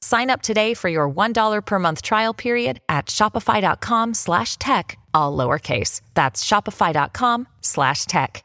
Sign up today for your $1 per month trial period at shopify.com slash tech, all lowercase. That's shopify.com slash tech.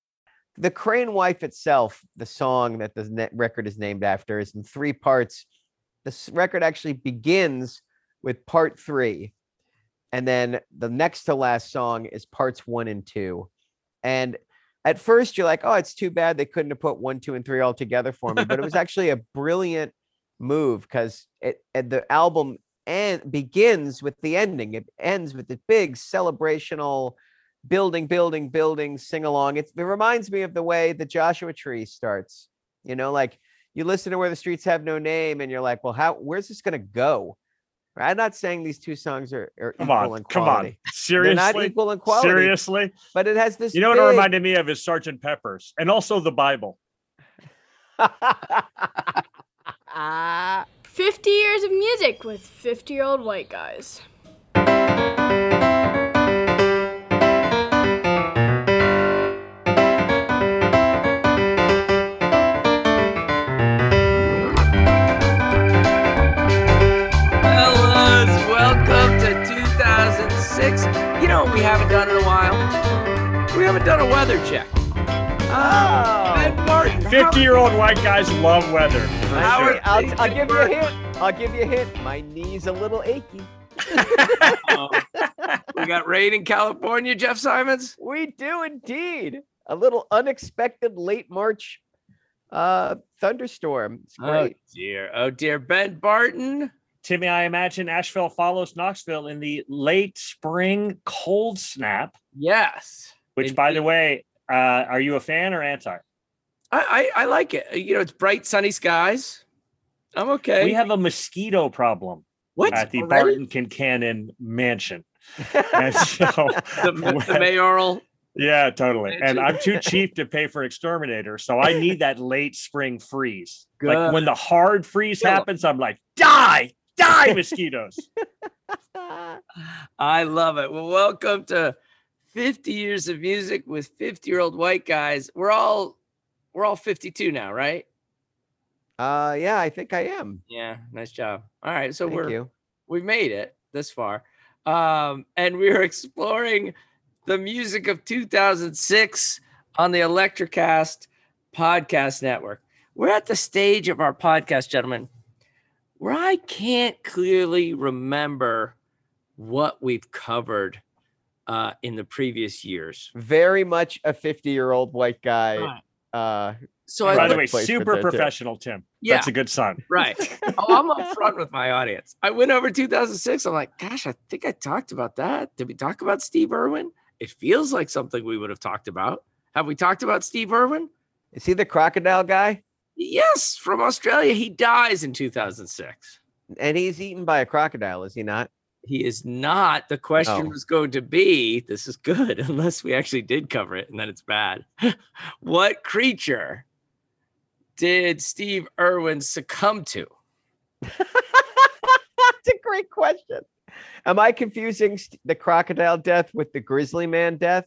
The Crane Wife itself, the song that the record is named after, is in three parts. This record actually begins with part three, and then the next to last song is parts one and two. And at first, you're like, "Oh, it's too bad they couldn't have put one, two, and three all together for me." But it was actually a brilliant move because it and the album and begins with the ending. It ends with the big celebrational building, building, building, sing along. It, it reminds me of the way the Joshua Tree starts. You know, like you listen to where the streets have no name, and you're like, well, how? Where's this gonna go? I'm not saying these two songs are, are Come equal on, in quality. come quality. on. They're Seriously? not equal in quality. Seriously? but it has this. You know what it reminded me of is Sergeant Pepper's and also the Bible. 50 years of music with 50 year old white guys. 2006. You know what we haven't done in a while? We haven't done a weather check. Oh. Ben Martin, 50 year old white guys love weather. for I'll, sure. I'll, I'll give you a hint. I'll give you a hint. My knee's a little achy. Oh, we got rain in California, Jeff Simons. We do indeed. A little unexpected late March uh thunderstorm. It's Oh great. dear, oh dear. Ben Barton. Timmy, I imagine Asheville follows Knoxville in the late spring cold snap, Yes. which, by the way, uh, are you a fan or anti? I, I I like it. You know, it's bright, sunny skies. I'm okay. We have a mosquito problem what at the already? Barton Kincannon mansion. And so, the, the mayoral. yeah, totally. And I'm too cheap to pay for exterminator, so I need that late spring freeze. Like when the hard freeze happens, I'm like, die, die, mosquitoes. I love it. Well, welcome to 50 years of music with 50 year old white guys. We're all we're all 52 now, right? Uh yeah, I think I am. Yeah, nice job. All right, so Thank we're you. we made it this far. Um, and we're exploring the music of 2006 on the Electrocast podcast network. We're at the stage of our podcast, gentlemen, where I can't clearly remember what we've covered uh, in the previous years. Very much a 50-year-old white guy. Uh So I By the way, super that, too. professional, Tim. Yeah. That's a good sign. Right. oh, I'm up front with my audience. I went over 2006. I'm like, gosh, I think I talked about that. Did we talk about Steve Irwin? It feels like something we would have talked about. Have we talked about Steve Irwin? is he the crocodile guy? Yes, from Australia. He dies in 2006. And he's eaten by a crocodile, is he not? He is not. The question Oh. was going to be this is good, unless we actually did cover it and then it's bad. what creature did Steve Irwin succumb to? That's a great question. Am I confusing the crocodile death with the grizzly man death?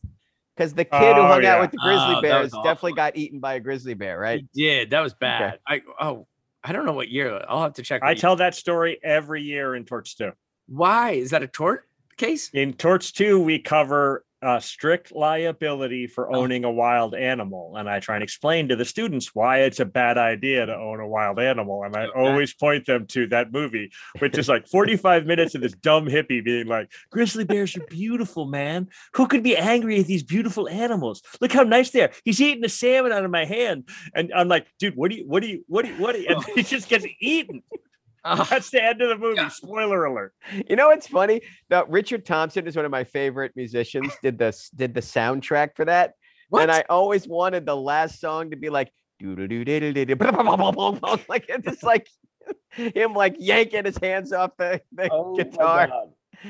Because the kid who Oh, hung yeah. out with the grizzly Oh, bears was awful. definitely got eaten by a grizzly bear, right? He did. That was bad. I oh, I don't know what year. I'll have to check. I year- tell that story every year in Torts 2. Why is that a tort case? In Torts 2, we cover uh, strict liability for owning a wild animal. And I try and explain to the students why it's a bad idea to own a wild animal. And I Okay. always point them to that movie, which is like 45 minutes of this dumb hippie being like, Grizzly bears are beautiful, man. Who could be angry at these beautiful animals? Look how nice they are. He's eating a salmon out of my hand. And I'm like, dude, what do you, what do you, what do you, what do you, and he just gets eaten. Oh, That's the end of the movie. Spoiler alert. You know what's funny? That Richard Thompson is one of my favorite musicians. Did the did the soundtrack for that, what? and I always wanted the last song to be like do do do do do do like it's just like him like yanking his hands off the, the Oh my guitar. God.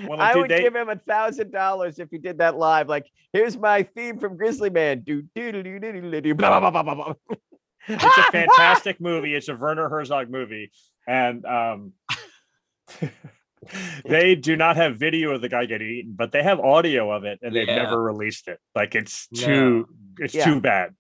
Well, I dude, would they- give him a thousand dollars if he did that live. Like, here's my theme from Grizzly Man. Do do do do do do do blah blah blah blah blah. it's a fantastic movie. It's a Werner Herzog movie, and um, they do not have video of the guy getting eaten, but they have audio of it, and they've Yeah. never released it. Like it's No. too, it's Yeah. too bad.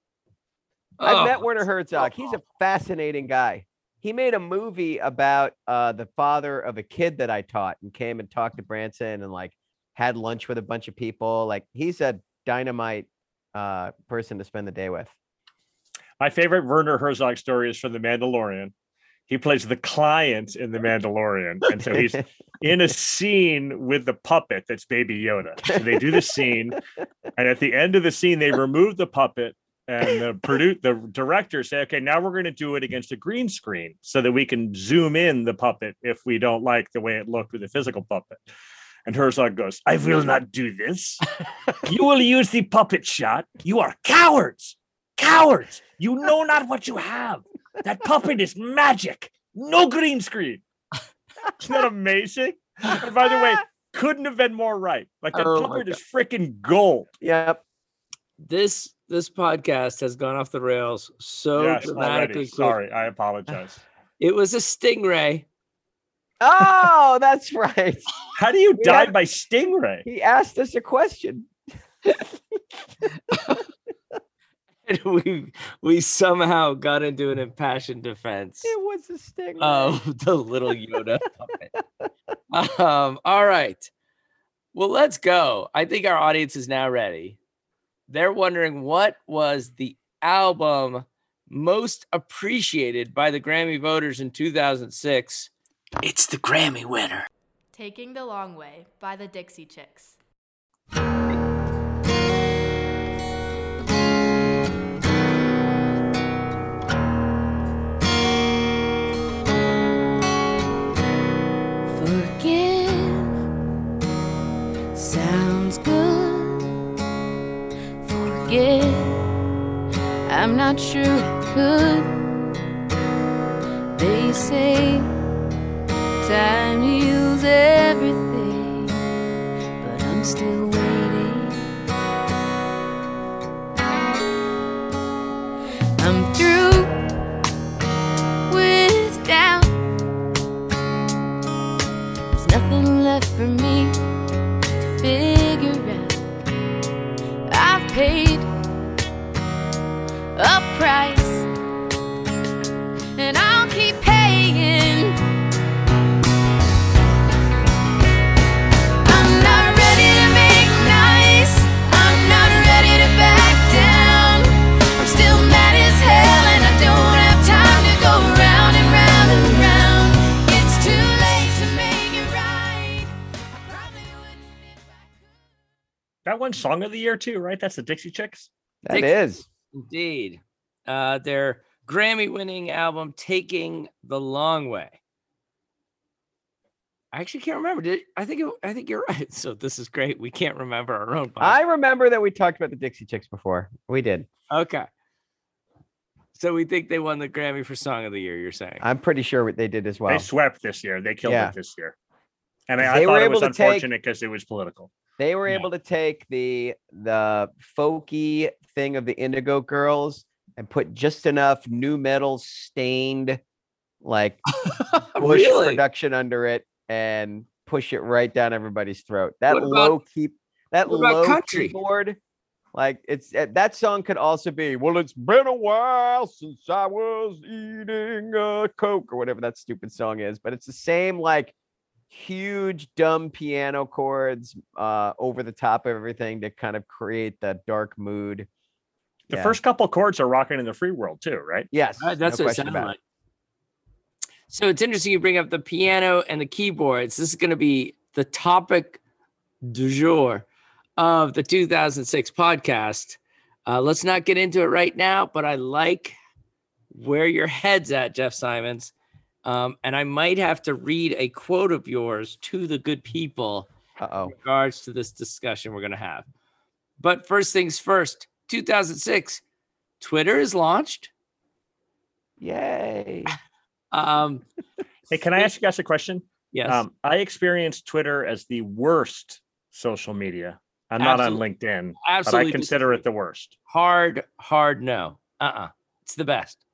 I've met Oh, Werner Herzog. He's a fascinating guy. He made a movie about uh, the father of a kid that I taught and came and talked to Branson and like had lunch with a bunch of people. Like he's a dynamite uh, person to spend the day with. My favorite Werner Herzog story is from The Mandalorian. He plays the client in The Mandalorian, and so he's in a scene with the puppet that's Baby Yoda. So they do the scene, and at the end of the scene, they remove the puppet, and the produce the director say, "Okay, now we're going to do it against a green screen so that we can zoom in the puppet if we don't like the way it looked with the physical puppet." And Herzog goes, "I will not do this. You will use the puppet shot. You are cowards, cowards. You know not what you have. That puppet is magic. No green screen." Isn't that amazing? And by the way, couldn't have been more right. Like that Oh puppet is freaking gold. Yep. this this podcast has gone off the rails so yes, dramatically. already. Sorry, I apologize. It was a stingray. Oh, that's right. How do you We die had- by stingray? He asked us a question. And we we somehow got into an impassioned defense It was a sting. of the little Yoda puppet. Um, all right. Well, let's go. I think our audience is now ready. They're wondering what was the album most appreciated by the Grammy voters in 2006. It's the Grammy winner. Taking the Long Way by the Dixie Chicks. Not sure I could. They say time heals everything, but I'm still waiting. I'm through with doubt. There's nothing left for me to figure out. I've paid a price, and I'll keep paying. I'm not ready to make nice. I'm not ready to back down. I'm still mad as hell, and I don't have time to go round and round and round. It's too late to make it right. I probably wouldn't if I could. That one song of the year too, right? That's the Dixie Chicks. That Dick- is. Indeed. Uh, their Grammy winning album, Taking the Long Way. I actually can't remember. Did I think it, I think you're right. So this is great. We can't remember our own. I remember that we talked about the Dixie Chicks before. We did. okay. So we think they won the Grammy for Song of the Year. You're saying? I'm pretty sure what they did as well. They swept this year. They killed Yeah. it this year. And I, I They were thought it able was to take- unfortunate because it was political. They were Yeah. able to take the the folky thing of the Indigo Girls and put just enough new metal stained like bush really? production under it and push it right down everybody's throat. That about- low keep that low country? keyboard, like it's uh, that song could also be. Well, it's been a while since I was eating a coke or whatever that stupid song is, but it's the same like huge dumb piano chords uh over the top of everything to kind of create that dark mood. The Yeah. first couple chords are rocking in the free world too, right? Yes, Uh, that's no what it sounded about like. So it's interesting you bring up the piano and the keyboards. This is going to be the topic du jour of the 2006 podcast. Uh, let's not get into it right now, but I like where your head's at, Jeff Simons. Um, and I might have to read a quote of yours to the good people Uh oh. in regards to this discussion we're going to have. But first things first, 2006, Twitter is launched. Yay. Um, Hey, can I ask you guys a question? yes. Um, I experienced Twitter as the worst social media. I'm not on Absolutely. LinkedIn, but I consider disagree. it the worst. hard, hard no. Uh-uh. It's the best.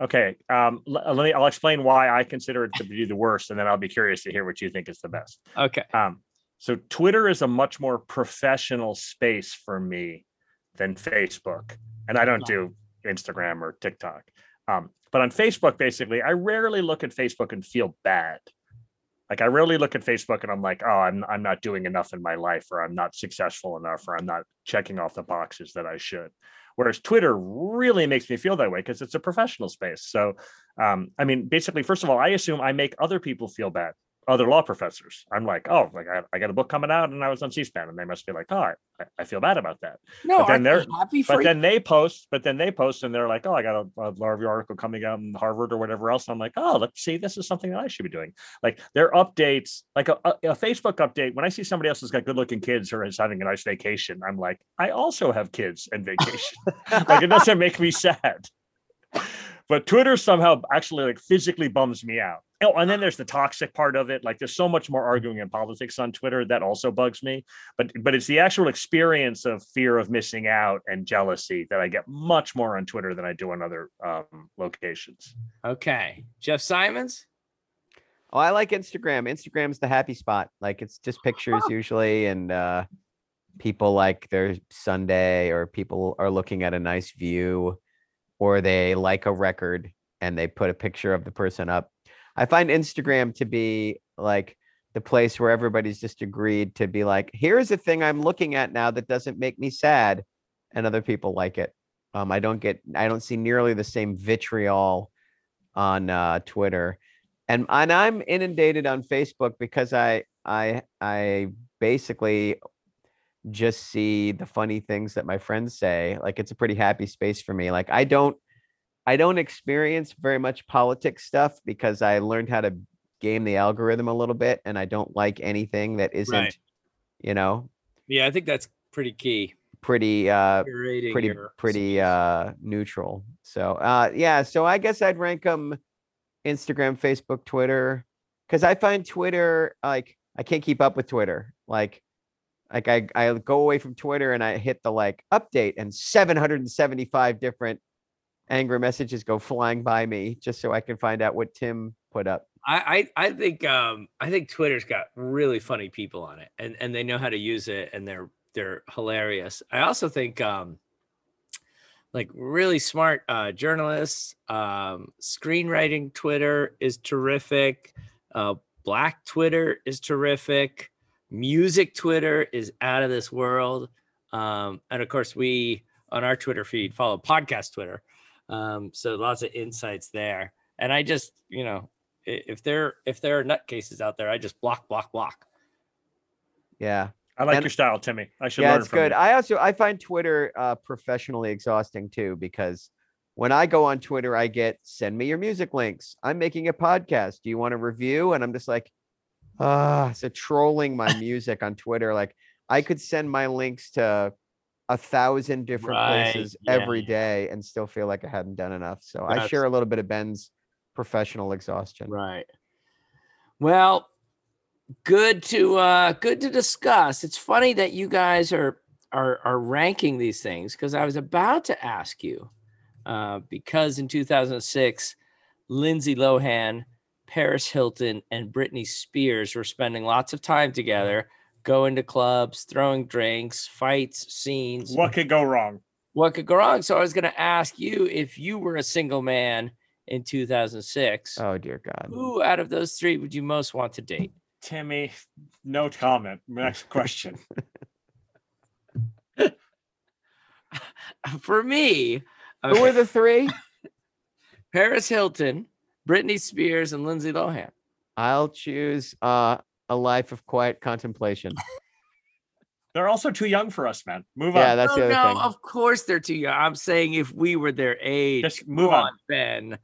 Okay. Um, l- let me. I'll explain why I consider it to be the worst, and then I'll be curious to hear what you think is the best. Okay. Um, so Twitter is a much more professional space for me than Facebook, and I don't do Instagram or TikTok. Um, but on Facebook, basically, I rarely look at Facebook and feel bad. Like I rarely look at Facebook and I'm like, oh, I'm I'm not doing enough in my life, or I'm not successful enough, or I'm not checking off the boxes that I should. Whereas Twitter really makes me feel that way because it's a professional space. So, um, I mean, basically, first of all, I assume I make other people feel bad, other law professors. I'm like, oh, like I, I got a book coming out, and I was on C-SPAN, and they must be like, oh, I, I feel bad about that. No, But then they they're- happy for But you? then they post, but then they post, and they're like, oh, I got a, a law review article coming out in Harvard or whatever else. And I'm like, oh, let's see, this is something that I should be doing. Like their updates, like a, a, a Facebook update. When I see somebody else who's got good-looking kids or is having a nice vacation, I'm like, I also have kids and vacation. like it doesn't make me sad. But Twitter somehow actually like physically bums me out. Oh, and then there's the toxic part of it. Like there's so much more arguing in politics on Twitter that also bugs me. But but it's the actual experience of fear of missing out and jealousy that I get much more on Twitter than I do on other um, locations. Okay. Jeff Simons? Oh, I like Instagram. Instagram's the happy spot. Like it's just pictures usually, and uh, people like their Sunday, or people are looking at a nice view, or they like a record and they put a picture of the person up. I find Instagram to be like the place where everybody's just agreed to be like, here's a thing I'm looking at now that doesn't make me sad, and other people like it. Um, I don't get, I don't see nearly the same vitriol on uh, Twitter and and I'm inundated on Facebook because I I I basically just see the funny things that my friends say. Like it's a pretty happy space for me. Like I don't I don't experience very much politics stuff because I learned how to game the algorithm a little bit and I don't like anything that isn't you know Yeah, I think that's pretty key. pretty uh Curating pretty pretty uh neutral so uh yeah so i guess i'd rank them instagram facebook twitter because i find twitter like i can't keep up with twitter like like I, I go away from twitter and i hit the like update and 775 different angry messages go flying by me just so i can find out what tim put up I, I I think um I think Twitter's got really funny people on it and and they know how to use it and they're they're hilarious. I also think um like really smart uh journalists um screenwriting Twitter is terrific. Uh black Twitter is terrific. Music Twitter is out of this world. Um and of course we on our Twitter feed follow podcast Twitter. Um so lots of insights there. And I just, you know, if there if there are nutcases out there, I just block, block, block. yeah I like And- your style, Timmy. I should yeah learn it's from good you. i also i find twitter uh professionally exhausting too because when i go on twitter i get send me your music links i'm making a podcast do you want a review and i'm just like ah so trolling my music on twitter like i could send my links to a thousand different Right, places yeah, every day and still feel like i hadn't done enough so i share a little bit of ben's professional exhaustion Right. Well, good to uh good to discuss. It's funny that you guys are are are ranking these things because I was about to ask you uh because in 2006 Lindsay Lohan, Paris Hilton and Britney Spears were spending lots of time mm-hmm. together, going to clubs, throwing drinks, fights, scenes. What could go wrong? what could go wrong? So I was going to ask you if you were a single man in 2006. Oh dear God. Who out of those three would you most want to date? Timmy, no comment. Next question. For me, Who okay, are the three? Paris Hilton, Britney Spears, and Lindsay Lohan. I'll choose uh, a life of quiet contemplation. They're also too young for us, man. Move Yeah, on. that's the no, other no, thing. of course they're too young. I'm saying if we were their age. Just move Come on. Ben.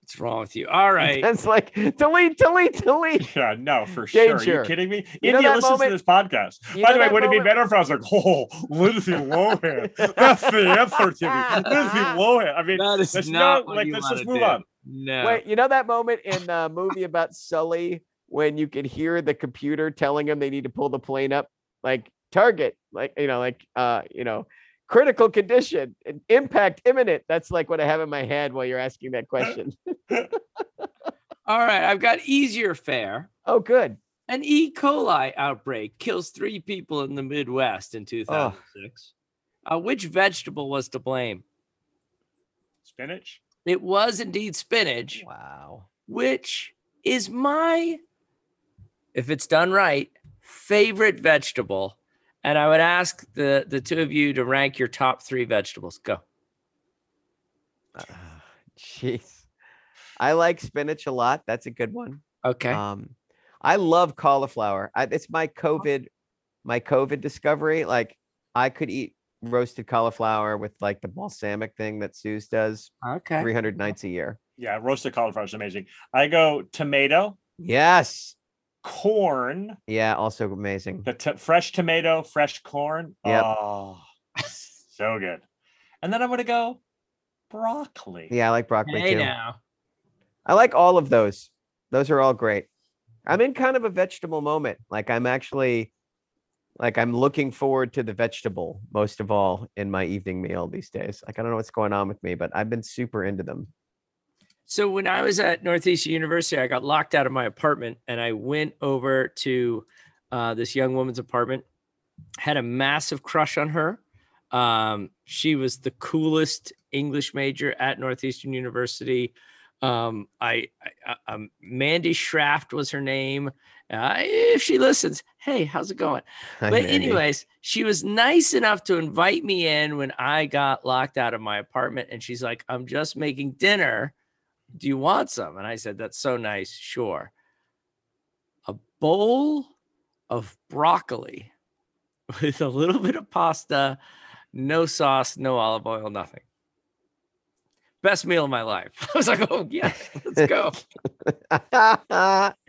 What's wrong with you? All right. That's like delete, delete, delete. Yeah, no, for sure. Are you kidding me? You know India listens moment- to this podcast. you By the way, that would it be better if I was like, oh, Lindsay Lohan? That's the answer, Timmy. Lindsay Lohan. I mean, That is let's not not what like you let's just move do. on. No. Wait, you know that moment in the movie about Sully when you could hear the computer telling him they need to pull the plane up, like target, like you know, like uh, you know, critical condition, and impact imminent. That's like what I have in my head while you're asking that question. All right. I've got easier fare. oh, good. An E. coli outbreak kills three people in the Midwest in 2006. Uh, which vegetable was to blame? Spinach. It was indeed spinach, Wow. which is my, if it's done right, favorite vegetable. And I would ask the the two of you to rank your top three vegetables. Go. Ah, Jeez. I like spinach a lot. That's a good one. Okay. Um, I love cauliflower. I, it's my COVID, my COVID discovery. Like I could eat roasted cauliflower with like the balsamic thing that Suze does okay. 300 nights a year. Yeah, roasted cauliflower is amazing. I go tomato, Yes. corn, Yeah. Also amazing. the t- fresh tomato, fresh corn. Yep. Oh, so good. And then I'm gonna go broccoli. Yeah. I like broccoli Hey too. now. I like all of those. Those are all great. I'm in kind of a vegetable moment. Like I'm actually like I'm looking forward to the vegetable most of all in my evening meal these days. Like I don't know what's going on with me, but I've been super into them. So when I was at Northeastern University, I got locked out of my apartment and I went over to uh, this young woman's apartment. Had a massive crush on her. Um, she was the coolest English major at Northeastern University. Um, I, I, I um, Mandy Schraft was her name. Uh, if she listens, hey, how's it going? Hi, But Mandy. anyways, she was nice enough to invite me in when I got locked out of my apartment, and she's like, "I'm just making dinner. Do you want some?" And I said, "That's so nice. Sure." A bowl of broccoli with a little bit of pasta, no sauce, no olive oil, nothing. Best meal of my life. I was like, "Oh yeah, let's go."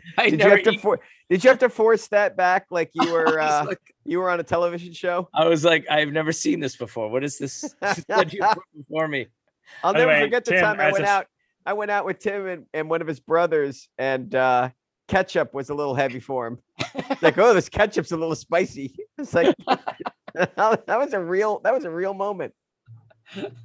I did you have to for- did you have to force that back like you were uh, like- you were on a television show? I was like, I've never seen this before. What is this that you put before me? I'll never forget the Tim, time I went a out. I went out with Tim and, and one of his brothers, and uh, ketchup was a little heavy for him. like, oh, this ketchup's a little spicy. It's like that was a real that was a real moment.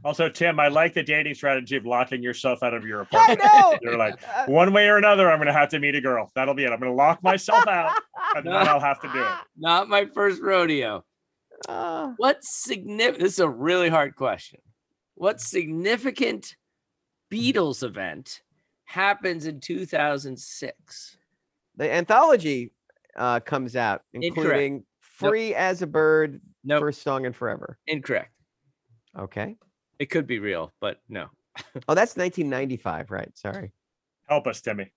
Also, Tim, I like the dating strategy of locking yourself out of your I apartment. know. You're like, one way or another, I'm gonna have to meet a girl. That'll be it. I'm gonna lock myself out, and then I'll have to do it. Not my first rodeo. Ah, What significant? This is a really hard question. What significant Beatles event happens in 2006? the anthology uh, comes out, Incorrect. including Nope. "Free as a Bird," No, first song in forever. incorrect. Okay. It could be real, but no. Oh, that's 1995, right? Sorry. Help us, Timmy.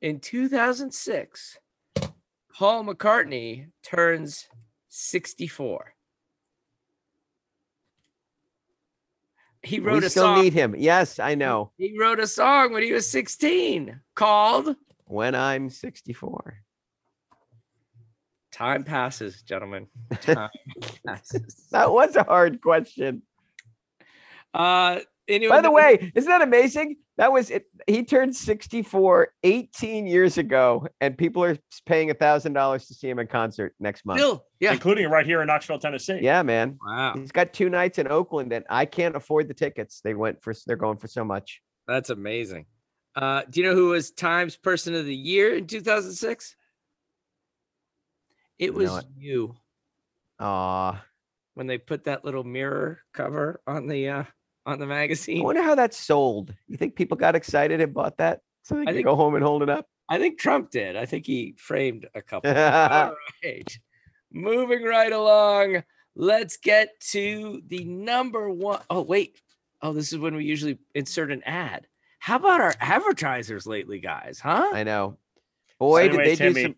In 2006, Paul McCartney turns 64. He wrote we a still song. need him. Yes, I know. He wrote a song when he was 16 called When I'm 64. Time Passes, gentlemen. Time passes. That was a hard question. Uh, anyway, By the way, isn't that amazing? That was it. He turned 64 18 years ago, and people are paying a thousand dollars to see him in concert next month. Still, yeah. including right here in Knoxville, Tennessee. Yeah, man. Wow, He's got two nights in Oakland, and I can't afford the tickets. They went for they're going for so much. that's amazing. Uh, do you know who was Times Person of the Year in 2006? It No, was you Aw, when they put that little mirror cover on the uh, on the magazine. I wonder how that sold. You think people got excited and bought that so they I could think- go home and hold it up? I think Trump did. I think he framed a couple. All right. Moving right along. Let's get to the number one. Oh, wait. Oh, this is when we usually insert an ad. How about our advertisers lately, guys? Huh? I know. Boy, anyway, did they Timmy, do some.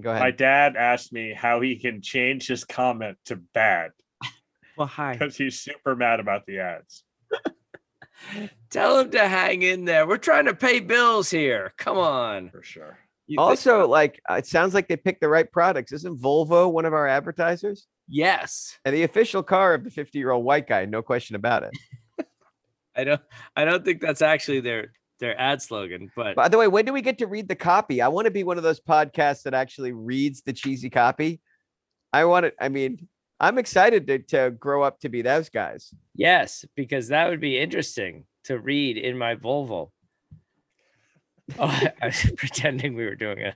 Go ahead. My dad asked me how he can change his comment to bad Well, hi. because he's super mad about the ads. Tell him to hang in there. We're trying to pay bills here. Come on. For sure. You think- also, like, uh, it sounds like they picked the right products. Isn't Volvo one of our advertisers? yes. And the official car of the 50 year old white guy, no question about it. I don't. I don't think that's actually their their ad slogan, but By the way, when do we get to read the copy? I want to be one of those podcasts that actually reads the cheesy copy. I want it. I mean, I'm excited to, to grow up to be those guys. yes, because that would be interesting to read in my Volvo. Oh, I, I was pretending we were doing a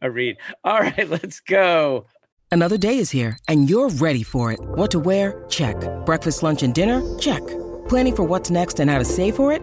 a read. All right, let's go. Another day is here, and you're ready for it. What to wear? Check. Breakfast, lunch, and dinner? Check. Planning for what's next and how to save for it?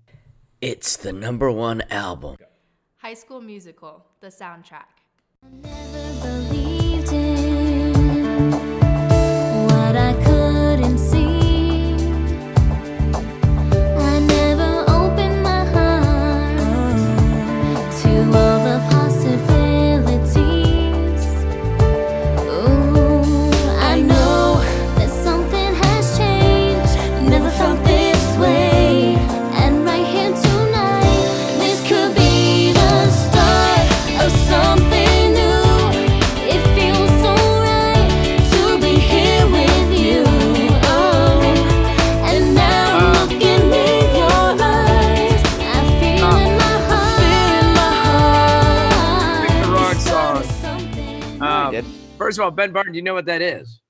It's the number one album. High School Musical, the soundtrack. First of all, Ben Barton, do you know what that is?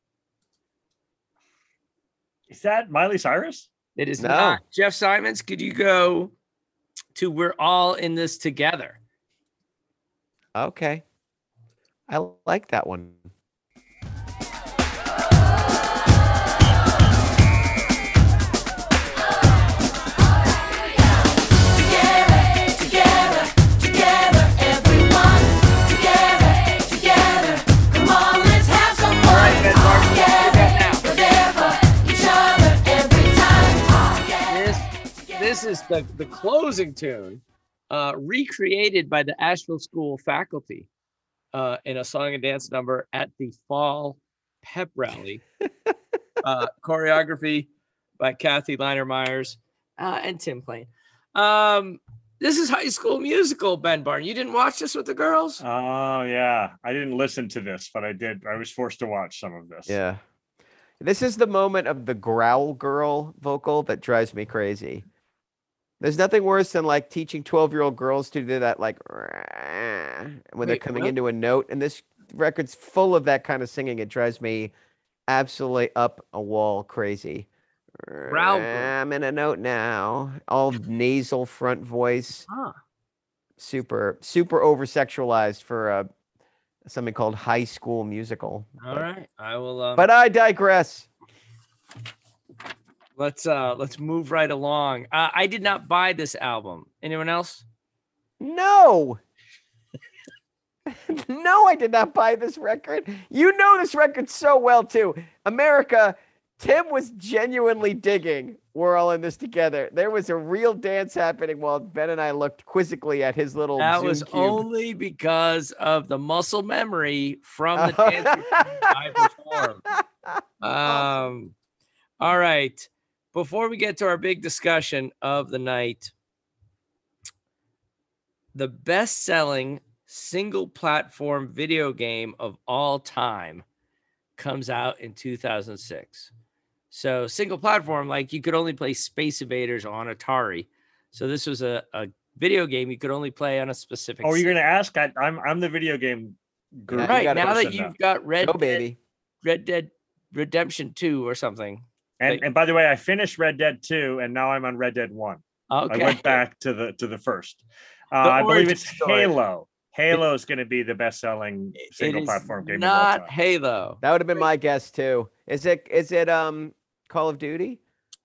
Is that Miley Cyrus? It is No. not. Jeff Simons, could you go to We're All in This Together? Okay. I like that one. The, the closing tune, uh, recreated by the Asheville School faculty uh, in a song and dance number at the fall pep rally. uh, choreography by Kathy Liner Myers uh, and Tim Plain. Um, this is High School Musical, Ben Barton. You didn't watch this with the girls? Oh yeah. I didn't listen to this, but I did. I was forced to watch some of this. Yeah. This is the moment of the growl girl vocal that drives me crazy. There's nothing worse than like teaching 12 year old girls to do that, like when they're coming what? into a note. And this record's full of that kind of singing. It drives me absolutely up a wall crazy. I'm in a note now. All nasal front voice. Huh. Super, super over sexualized for uh, something called High School Musical. All but, right. I will. Um, but I digress. Let's uh let's move right along. Uh, I did not buy this album. Anyone else? No. no, I did not buy this record. You know this record so well too. America, Tim was genuinely digging. We're all in this together. There was a real dance happening while Ben and I looked quizzically at his little That Zoom was cube. only because of the muscle memory from the dance I performed. Um, all right. Before we get to our big discussion of the night, the best selling single platform video game of all time comes out in 2006. So, single platform, like you could only play Space Invaders on Atari. So this was a, a video game you could only play on a specific. Oh, you're gonna ask? I, I'm I'm the video game guru. right now that you've got Red Go Dead, baby. Red Dead Redemption Two or something. And Like- and by the way, I finished Red Dead 2 and now I'm on Red Dead 1. Okay. I went back to the to the first. Uh, The I believe it's story. Halo. Halo is going to be the best-selling single is platform game Not of all time. Halo. That would have been my guess too. Is it is it um Call of Duty?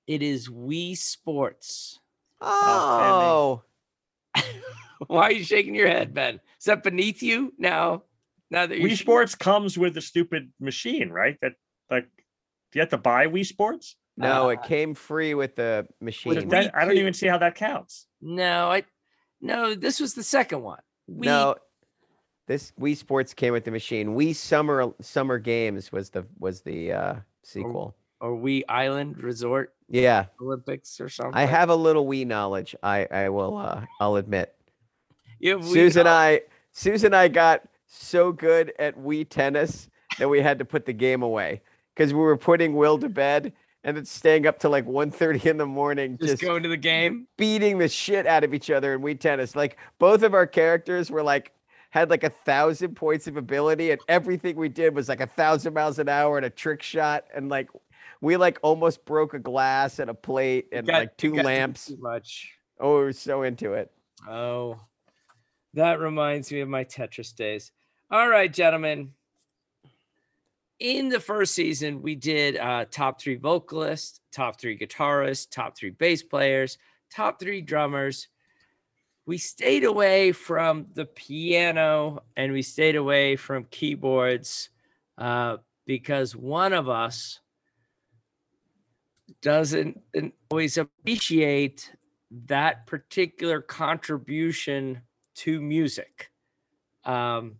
It is Wii Sports. Oh, Why are you shaking your head, Ben? Is that beneath you now? Now that you're Wii sh- Sports comes with a stupid machine, right? That like, do you have to buy Wii Sports? no, Uh, it came free with the machine. But that- I don't even see how that counts. No, I no. This was the second one. Wii, No, this Wii Sports came with the machine. Wii Summer Summer Games was the was the uh sequel. or Wii Island Resort Yeah, Olympics or something. I have a little Wii knowledge. I I will uh I'll admit. You have Susan Island- I Susan and I got so good at Wii tennis that we had to put the game away because we were putting Will to bed and then staying up till like 1.30 in the morning just, just going to the game. beating the shit out of each other in Wii tennis. Like both of our characters were like had like a thousand points of ability, and everything we did was like a thousand miles an hour and a trick shot, and like we like almost broke a glass and a plate and got- like two to lamps. Too much. Oh, we were so into it. Oh, that reminds me of my Tetris days. All right, gentlemen. In the first season, we did uh, top three vocalists, top three guitarists, top three bass players, top three drummers. We stayed away from the piano and we stayed away from keyboards uh, because one of us doesn't always appreciate that particular contribution to music. Um,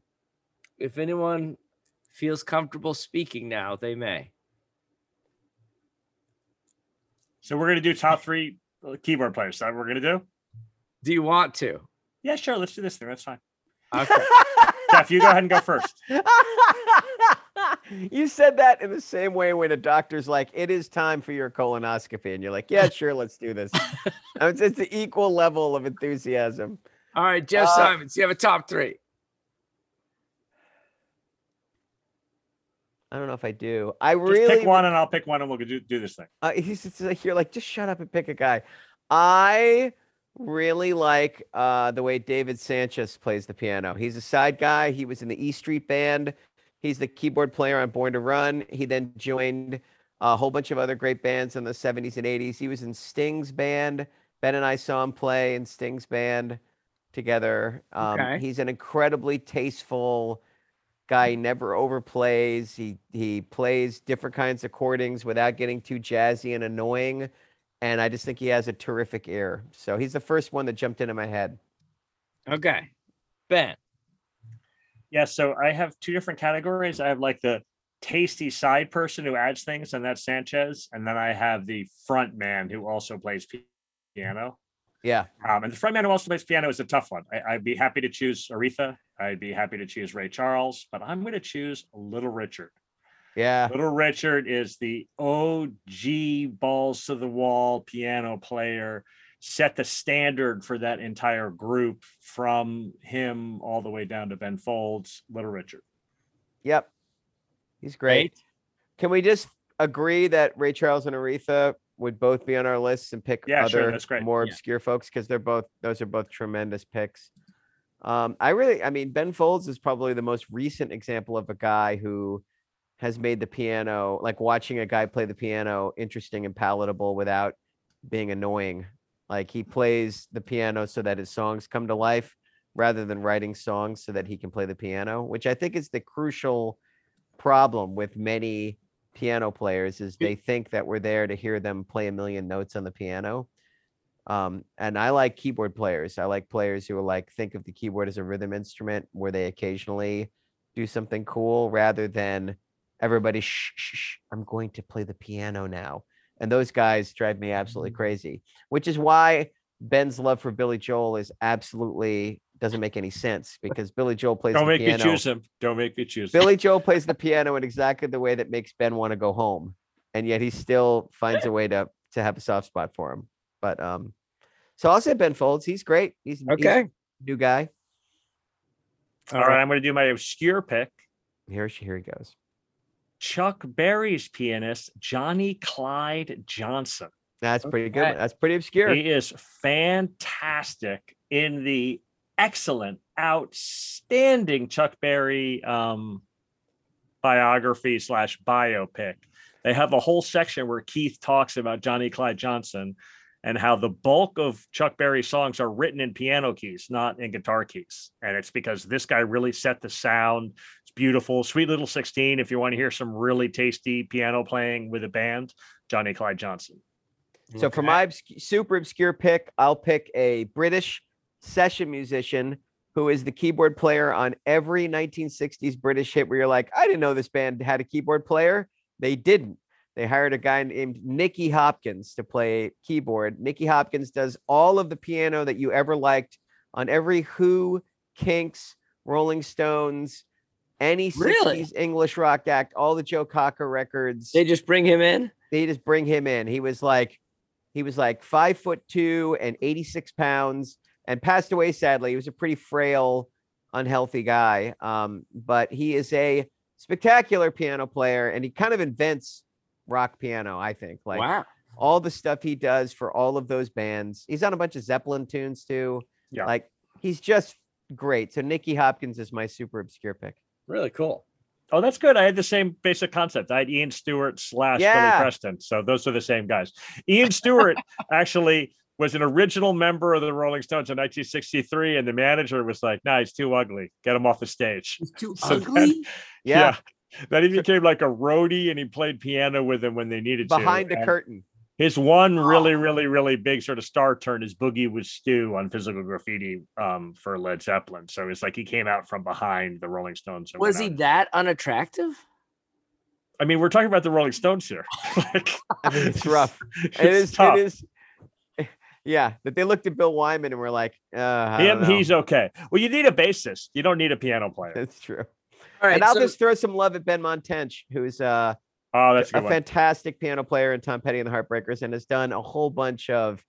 if anyone feels comfortable speaking now, they may. So we're going to do top three uh, keyboard players. Is that what we're going to do? Do you want to? Yeah, sure. Let's do this thing. That's fine. Okay. Jeff, you go ahead and go first. you said that in the same way when a doctor's like, "It is time for your colonoscopy," and you're like, "Yeah, sure, let's do this." it's, it's the equal level of enthusiasm. All right, Jeff Uh, Simons, you have a top three. I don't know if I do. I Just really pick one and I'll pick one and we'll do, do this thing. Uh, he's just like you're like just shut up and pick a guy. I really like uh, the way David Sancious plays the piano. He's a side guy. He was in the E Street Band. He's the keyboard player on Born to Run. He then joined a whole bunch of other great bands in the 70s and 80s. He was in Sting's band. Ben and I saw him play in Sting's band together. Um, Okay. He's an incredibly tasteful guy. Never overplays. He he plays different kinds of chordings without getting too jazzy and annoying. And I just think he has a terrific ear. So he's the first one that jumped into my head. Okay. Ben. Yeah, so I have two different categories. I have like the tasty side person who adds things, and that's Sancious. And then I have the front man who also plays piano. Yeah. Um, and the front man who also plays piano is a tough one. I, I'd be happy to choose Aretha. I'd be happy to choose Ray Charles, but I'm going to choose Little Richard. Yeah. Little Richard is the OG balls to the wall piano player, set the standard for that entire group from him all the way down to Ben Folds, Little Richard. Yep. He's great. Can we just agree that Ray Charles and Aretha would both be on our lists and pick Yeah, other great. more Yeah. obscure folks because they're both those are both tremendous picks. Um, I really, I mean, Ben Folds is probably the most recent example of a guy who has made the piano, like watching a guy play the piano, interesting and palatable without being annoying. Like he plays the piano so that his songs come to life rather than writing songs so that he can play the piano, which I think is the crucial problem with many piano players is they think that we're there to hear them play a million notes on the piano. Um, and I like keyboard players. I like players who are like think of the keyboard as a rhythm instrument where they occasionally do something cool rather than everybody shh, shh, shh I'm going to play the piano now. And those guys drive me absolutely crazy, which is why Ben's love for Billy Joel is absolutely doesn't make any sense because Billy Joel plays Don't make piano. me choose him. Don't make me choose him. Billy Joel plays the piano in exactly the way that makes Ben want to go home, and yet he still finds a way to to have a soft spot for him. But um, So I'll say Ben Folds. He's great. He's he's a Okay. new guy. All right, I'm going to do my obscure pick. Here, she- here he goes. Chuck Berry's pianist, Johnnie Clyde Johnson. That's pretty good. Okay. That's pretty obscure. He is fantastic in the excellent, outstanding Chuck Berry um, biography slash biopic. They have a whole section where Keith talks about Johnnie Clyde Johnson and how the bulk of Chuck Berry's songs are written in piano keys, not in guitar keys. And it's because this guy really set the sound. It's beautiful. Sweet Little 16, if you want to hear some really tasty piano playing with a band, Johnnie Clyde Johnson. So for my obsc- super obscure pick, I'll pick a British session musician who is the keyboard player on every 1960s British hit where you're like, I didn't know this band had a keyboard player. They didn't. They hired a guy named Nicky Hopkins to play keyboard. Nicky Hopkins does all of the piano that you ever liked on every Who, Kinks, Rolling Stones, any 60s Really? English rock act, all the Joe Cocker records They just bring him in. they just bring him in. He was like, he was like five foot two and 86 pounds and passed away sadly. He was a pretty frail, unhealthy guy. Um, but he is a spectacular piano player and he kind of invents rock piano, I think. Like wow. all the stuff he does for all of those bands. He's on a bunch of Zeppelin tunes too. Yeah. Like he's just great. So Nicky Hopkins is my super obscure pick. Really cool. Oh, that's good. I had the same basic concept. I had Ian Stewart slash Yeah. Billy Preston. So those are the same guys. Ian Stewart actually was an original member of the Rolling Stones in 1963, and the manager was like, "Nah, he's too ugly. Get him off the stage." He's too So ugly. Yeah. Then he became like a roadie, and he played piano with them when they needed to. Behind the And curtain. His one really, really, really big sort of star turn is Boogie with Stu on Physical Graffiti um, for Led Zeppelin. So it's like he came out from behind the Rolling Stones. and Was he that unattractive? I mean, we're talking about the Rolling Stones here. like, I mean, it's rough. It's it is tough. it is yeah that they looked at bill wyman and were like uh I Him, don't know. he's okay. Well, you need a bassist. You don't need a piano player. that's true All right. and i'll so- just throw some love at Benmont Tench who's uh, Oh, that's a a fantastic piano player in tom petty and the heartbreakers and has done a whole bunch of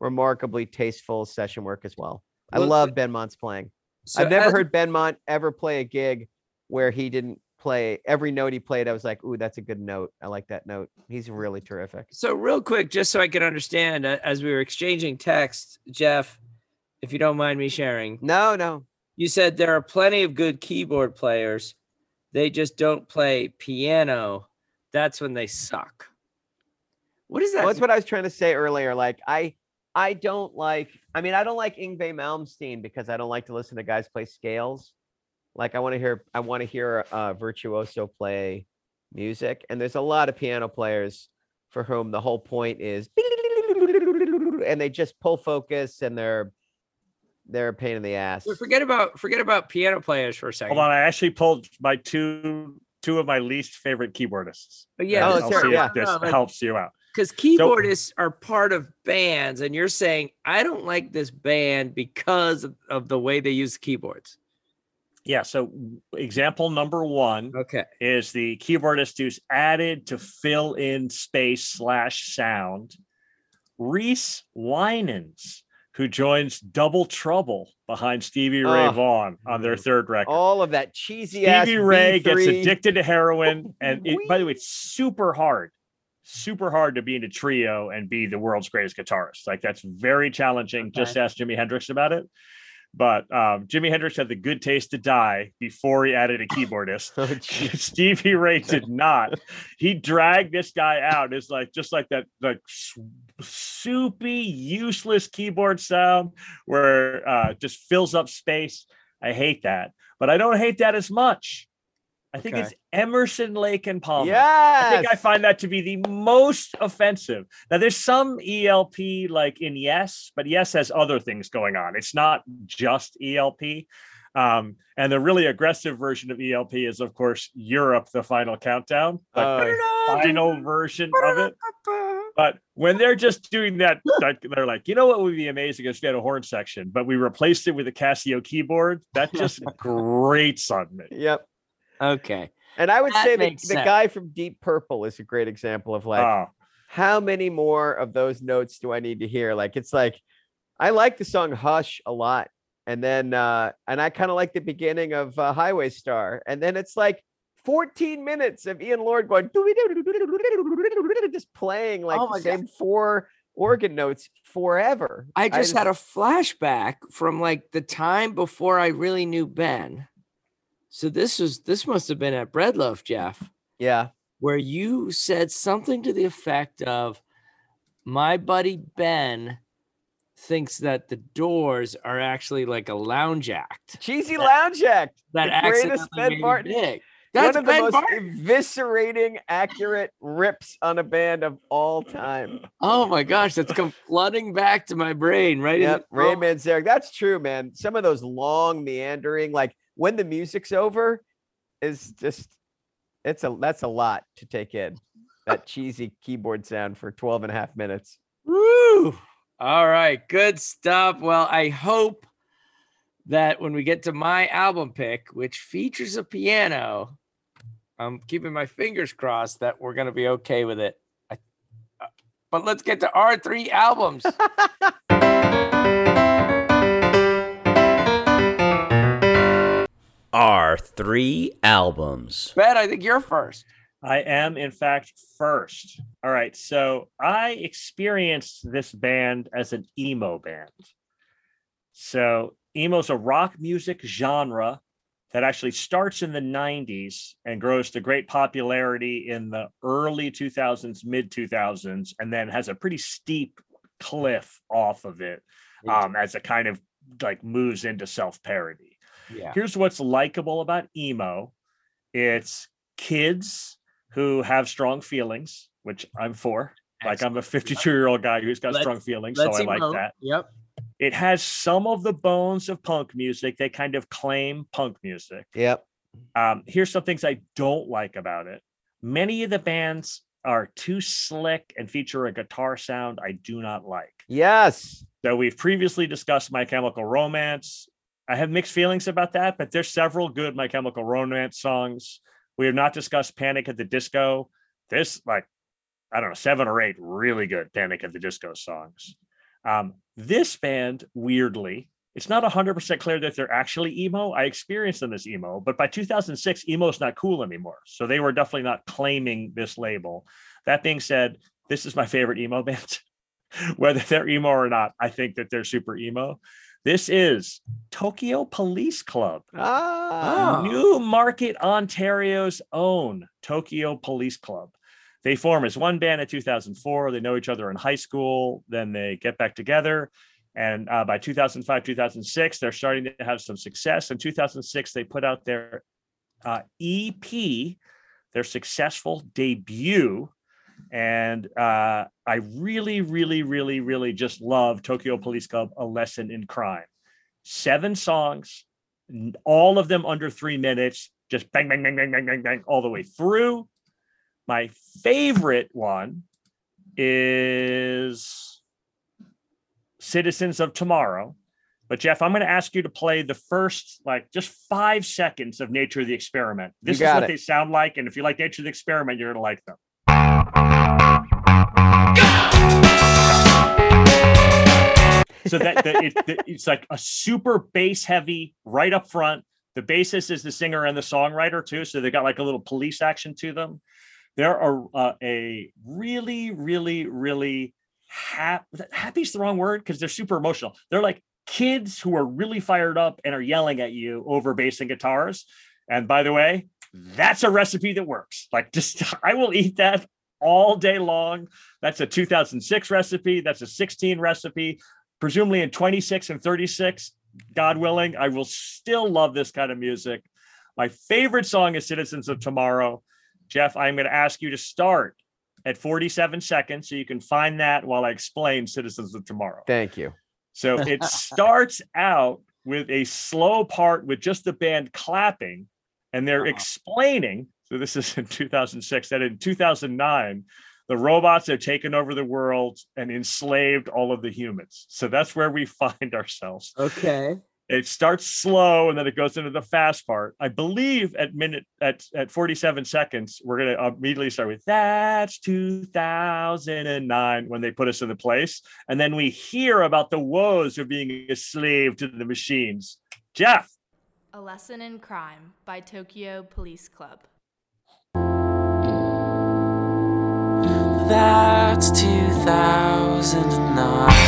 remarkably tasteful session work as well i Well, love benmont's playing so i've never as- heard benmont ever play a gig where he didn't play every note he played i was like ooh that's a good note i like that note he's really terrific So real quick, just so I can understand, uh, as we were exchanging texts, Jeff, if you don't mind me sharing, no no you said there are plenty of good keyboard players. They just don't play piano. That's when they suck. What is that? Well, that's what I was trying to say earlier. Like I I don't like I mean I don't like Yngwie Malmsteen because I don't like to listen to guys play scales. Like I want to hear I want to hear uh virtuoso play music and there's a lot of piano players for whom the whole point is and they just pull focus and they're they're a pain in the ass. Well, forget about forget about piano players for a second. Hold on, I actually pulled my two two of my least favorite keyboardists. But yeah, Oh, sure, yeah. this No, like- helps you out. because keyboardists are part of bands, and you're saying I don't like this band because of, of the way they use keyboards. Yeah. So example number one Okay. is the keyboardist who's added to fill in space slash sound. Reese Wynans, who joins Double Trouble behind Stevie Ray Oh. Vaughan on their mm. third record. All of that cheesy ass Stevie Ray gets B3. addicted to heroin, and it, by the way, it's super hard, super hard to be in a trio and be the world's greatest guitarist. Like that's very challenging. Just ask Jimi Hendrix about it. But um, Jimi Hendrix had the good taste to die before he added a keyboardist. Oh. Stevie Ray did not. He dragged this guy out. It's like just like that, like soupy, useless keyboard sound where uh, just fills up space. I hate that, but I don't hate that as much. I think Okay. it's Emerson, Lake, and Palmer. Yes. I think I find that to be the most offensive. Now, there's some ELP like in Yes, but Yes has other things going on. It's not just ELP. Um, and the really aggressive version of ELP is, of course, Europe, the final countdown, the Oh, final version of it. But when they're just doing that, they're like, you know what would be amazing if we had a horn section, but we replaced it with a Casio keyboard. That just grates on me. Yep. Okay. And I would That say the, the guy from Deep Purple is a great example of like Oh, how many more of those notes do I need to hear? Like it's like I like the song Hush a lot. And then uh and I kind of like the beginning of uh, Highway Star. And then it's like 14 minutes of Ian Lord going just playing like Oh the my God. same four organ notes forever. I just had a flashback from like the time before I really knew Ben. So this was this must have been at Breadloaf, Jeff, yeah. where you said something to the effect of my buddy Ben thinks that the doors are actually like a lounge act. Cheesy Lounge Act. That the greatest Ben made it Barton. big. That's One of the most Barton. eviscerating, accurate rips on a band of all time. Oh my gosh, that's come flooding back to my brain right in Yep, Ray. Manzarek. That's true, man. Some of those long meandering, like when the music's over, is just it's a that's a lot to take in. That cheesy keyboard sound for 12 and a half minutes. Woo! All right, good stuff. Well, I hope that when we get to my album pick, which features a piano, I'm keeping my fingers crossed that we're going to be okay with it. I, uh, but let's get to our three albums. Our three albums. Ben, I think you're first. I am, in fact, first. All right. So I experienced this band as an emo band. So emo is a rock music genre that actually starts in the 90s and grows to great popularity in the early 2000s, mid 2000s, and then has a pretty steep cliff off of it um, as it kind of like moves into self parody Yeah. here's what's likable about emo it's kids who have strong feelings which i'm for like i'm a 52 year old guy who's got Let's- strong feelings so i like that Yep. it has some of the bones of punk music they kind of claim punk music Yep. um, here's some things i don't like about it many of the bands are too slick and feature a guitar sound i do not like Yes. so we've previously discussed My Chemical Romance. I have mixed feelings about that, but there's several good My Chemical Romance songs. We have not discussed Panic at the Disco. This, like, I don't know, seven or eight really good Panic at the Disco songs. Um, this band, weirdly, it's not 100% clear that they're actually emo. I experienced them as emo, but by 2006, emo is not cool anymore. So they were definitely not claiming this label. That being said, this is my favorite emo band. Whether they're emo or not, I think that they're super emo. This is Tokyo Police Club. Ah. Newmarket, Ontario's own Tokyo Police Club. They form as one band in 2004. They know each other in high school. Then they get back together. And uh, by 2005, 2006, they're starting to have some success. In 2006, they put out their uh, EP, their successful debut. And uh, I really, really, really, really just love Tokyo Police Club, A Lesson in Crime. Seven songs, all of them under three minutes, just bang, bang, bang, bang, bang, bang, bang, all the way through. My favorite one is Citizens of Tomorrow. But Jeff, I'm going to ask you to play the first, like, just five seconds of Nature of the Experiment. This is what it. they sound like. And if you like Nature of the Experiment, you're going to like them. So that, it, it's like a super bass heavy right up front. The bassist is the singer and the songwriter too, so they got like a little police action to them. There are uh, a really, really, really happy. Happy's the wrong word because they're super emotional. They're like kids who are really fired up and are yelling at you over bass and guitars. And by the way, that's a recipe that works. Like just I will eat that all day long. That's a 2006 recipe. That's a 16 recipe. Presumably in 26 and 36, God willing, I will still love this kind of music. My favorite song is Citizens of Tomorrow. Jeff, I'm going to ask you to start at 47 seconds so you can find that while I explain Citizens of Tomorrow. Thank you. So it starts out with a slow part with just the band clapping, and they're uh-huh. explaining. So this is in 2006. That in 2009, the robots have taken over the world and enslaved all of the humans. So that's where we find ourselves. Okay. It starts slow and then it goes into the fast part. I believe at minute at at 47 seconds, we're gonna uh, immediately start with that's 2009 when they put us in the place, and then we hear about the woes of being a slave to the machines. Jeff, A Lesson in Crime by Tokyo Police Club. That's 2009.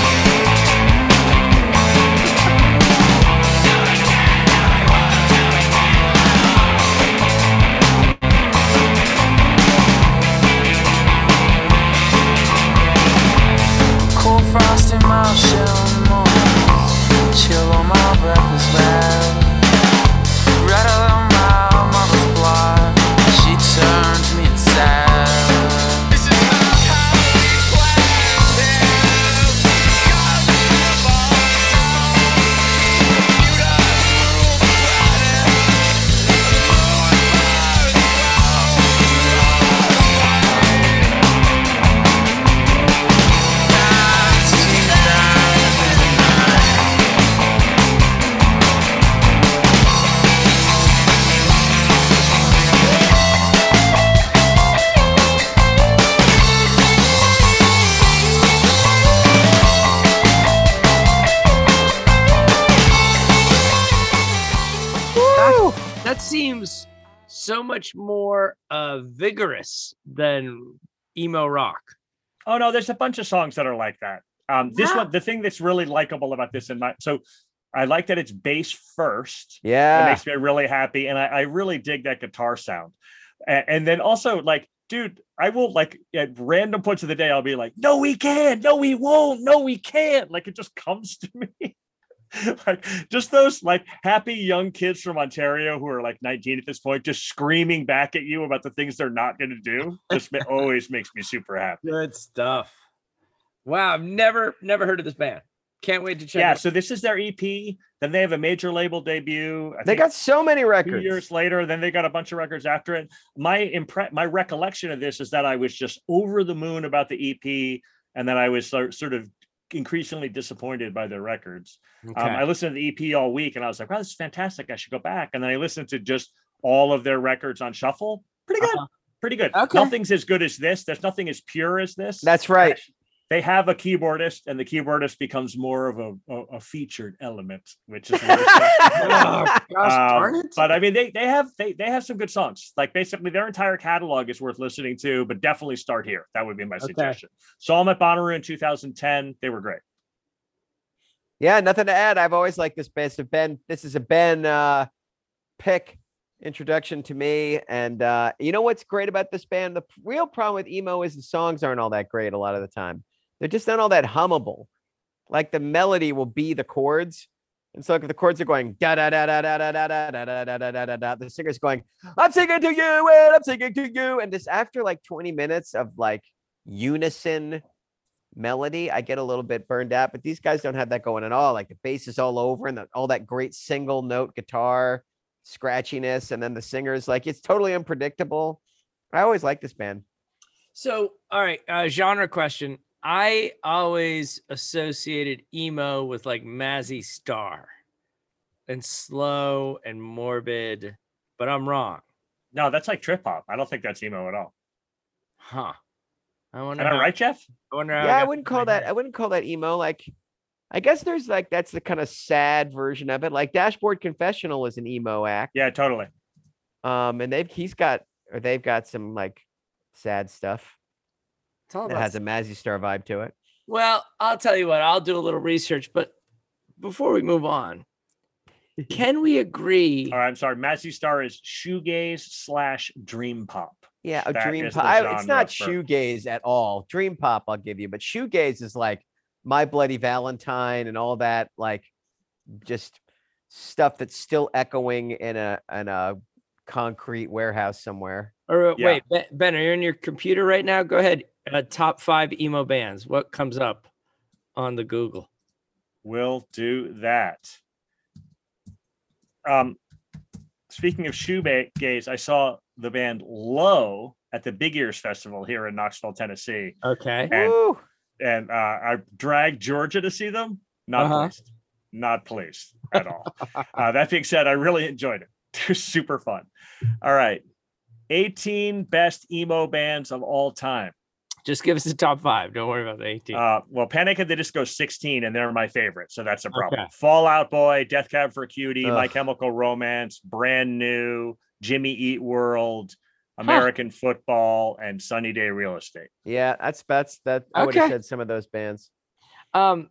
That so much more uh, vigorous than emo rock. Oh no, there's a bunch of songs that are like that. Um, this Yeah. one, the thing that's really likable about this, in my so I like that it's bass first. Yeah, It Yeah. makes me really happy, and I, I really dig that guitar sound. And, and then also, like, dude, I will like at random points of the day, I'll be like, "No, we can't. No, we won't. No, we can't." Like it just comes to me. like just those like happy young kids from Ontario who are like 19 at this point, just screaming back at you about the things they're not going to do. Just ma- always makes me super happy. Good stuff. Wow, I've never never heard of this band. Can't wait to check. yeah, it so this is their EP. Then they have a major label debut. I They got so many two records. years later. Then they got a bunch of records after it. My impre- my recollection of this is that I was just over the moon about the EP, and then I was sort sort of increasingly disappointed by their records. Um, I listened to the EP all week, and I was like, "Wow, this is fantastic! I should go back." And then I listened to just all of their records on shuffle. Pretty good. Pretty good. Okay. Nothing's as good as this. There's nothing as pure as this. That's right. They have a keyboardist, and the keyboardist becomes more of a, a, a featured element, which is. Oh, gosh darn Um, it. But I mean, they they have they they have some good songs. Like basically, their entire catalog is worth listening to. But definitely start here. That would be my Okay. suggestion. Saw them at Bonnaroo in 2010. They were great. Yeah, nothing to add. I've always liked this band. So Ben, this is a Ben uh pick introduction to me. And uh you know what's great about this band? The real problem with emo is the songs aren't all that great a lot of the time. They're just not all that hummable. Like the melody will be the chords. And so if the chords are going da da da da da da da da da da da da da da da, the singer's going, I'm singing to you and I'm singing to you. And just after like 20 minutes of like unison melody, I get a little bit burned out, but these guys don't have that going at all. Like the bass is all over and all that great single note guitar scratchiness. And then the singers, like it's totally unpredictable. I always like this band. So, all right, uh, genre question. I always associated emo with like Mazzy Star and slow and morbid, but I'm wrong. No, that's like trip hop. I don't think that's emo at all. Huh. I wonder. Am I right, Jeff? I wonder. Yeah, I got wouldn't call that, head. I wouldn't call that emo. Like, I guess there's like, that's the kind of sad version of it. Like Dashboard Confessional is an emo act. Yeah, totally. Um, and they've, he's got, or they've got some like sad stuff It's all that about has a Mazzy Star vibe to it. Well, I'll tell you what, I'll do a little research, but before we move on, can we agree? All right, I'm sorry. Mazzy Star is shoegaze slash dream pop. Yeah, a That dream pop. I- it's not for- shoegaze at all. Dream pop, I'll give you, but shoegaze is like My Bloody Valentine and all that, like just stuff that's still echoing in a in a concrete warehouse somewhere. Or uh, Yeah. wait, Ben- Ben, are you on your computer right now? Go ahead. Uh, top five emo bands. What comes up on the Google? We'll do that. Um, speaking of shoegaze, I saw the band Low at the Big Ears Festival here in Knoxville, Tennessee, Okay. and Woo! and uh, I dragged Georgia to see them. Not Uh-huh. pleased. not pleased at all. uh, that being said, I really enjoyed it. It was super fun. All right. 18 best emo bands of all time. Just give us the top five. Don't worry about the 18. Uh, well, Panic at the Disco 16, and they're my favorite, so that's a problem. Okay. Fallout Boy, Death Cab for Cutie, My Chemical Romance, Brand New, Jimmy Eat World, American Football, and Sunny Day Real Estate. Yeah, that's that's that. I would have Okay. said some of those bands. Um,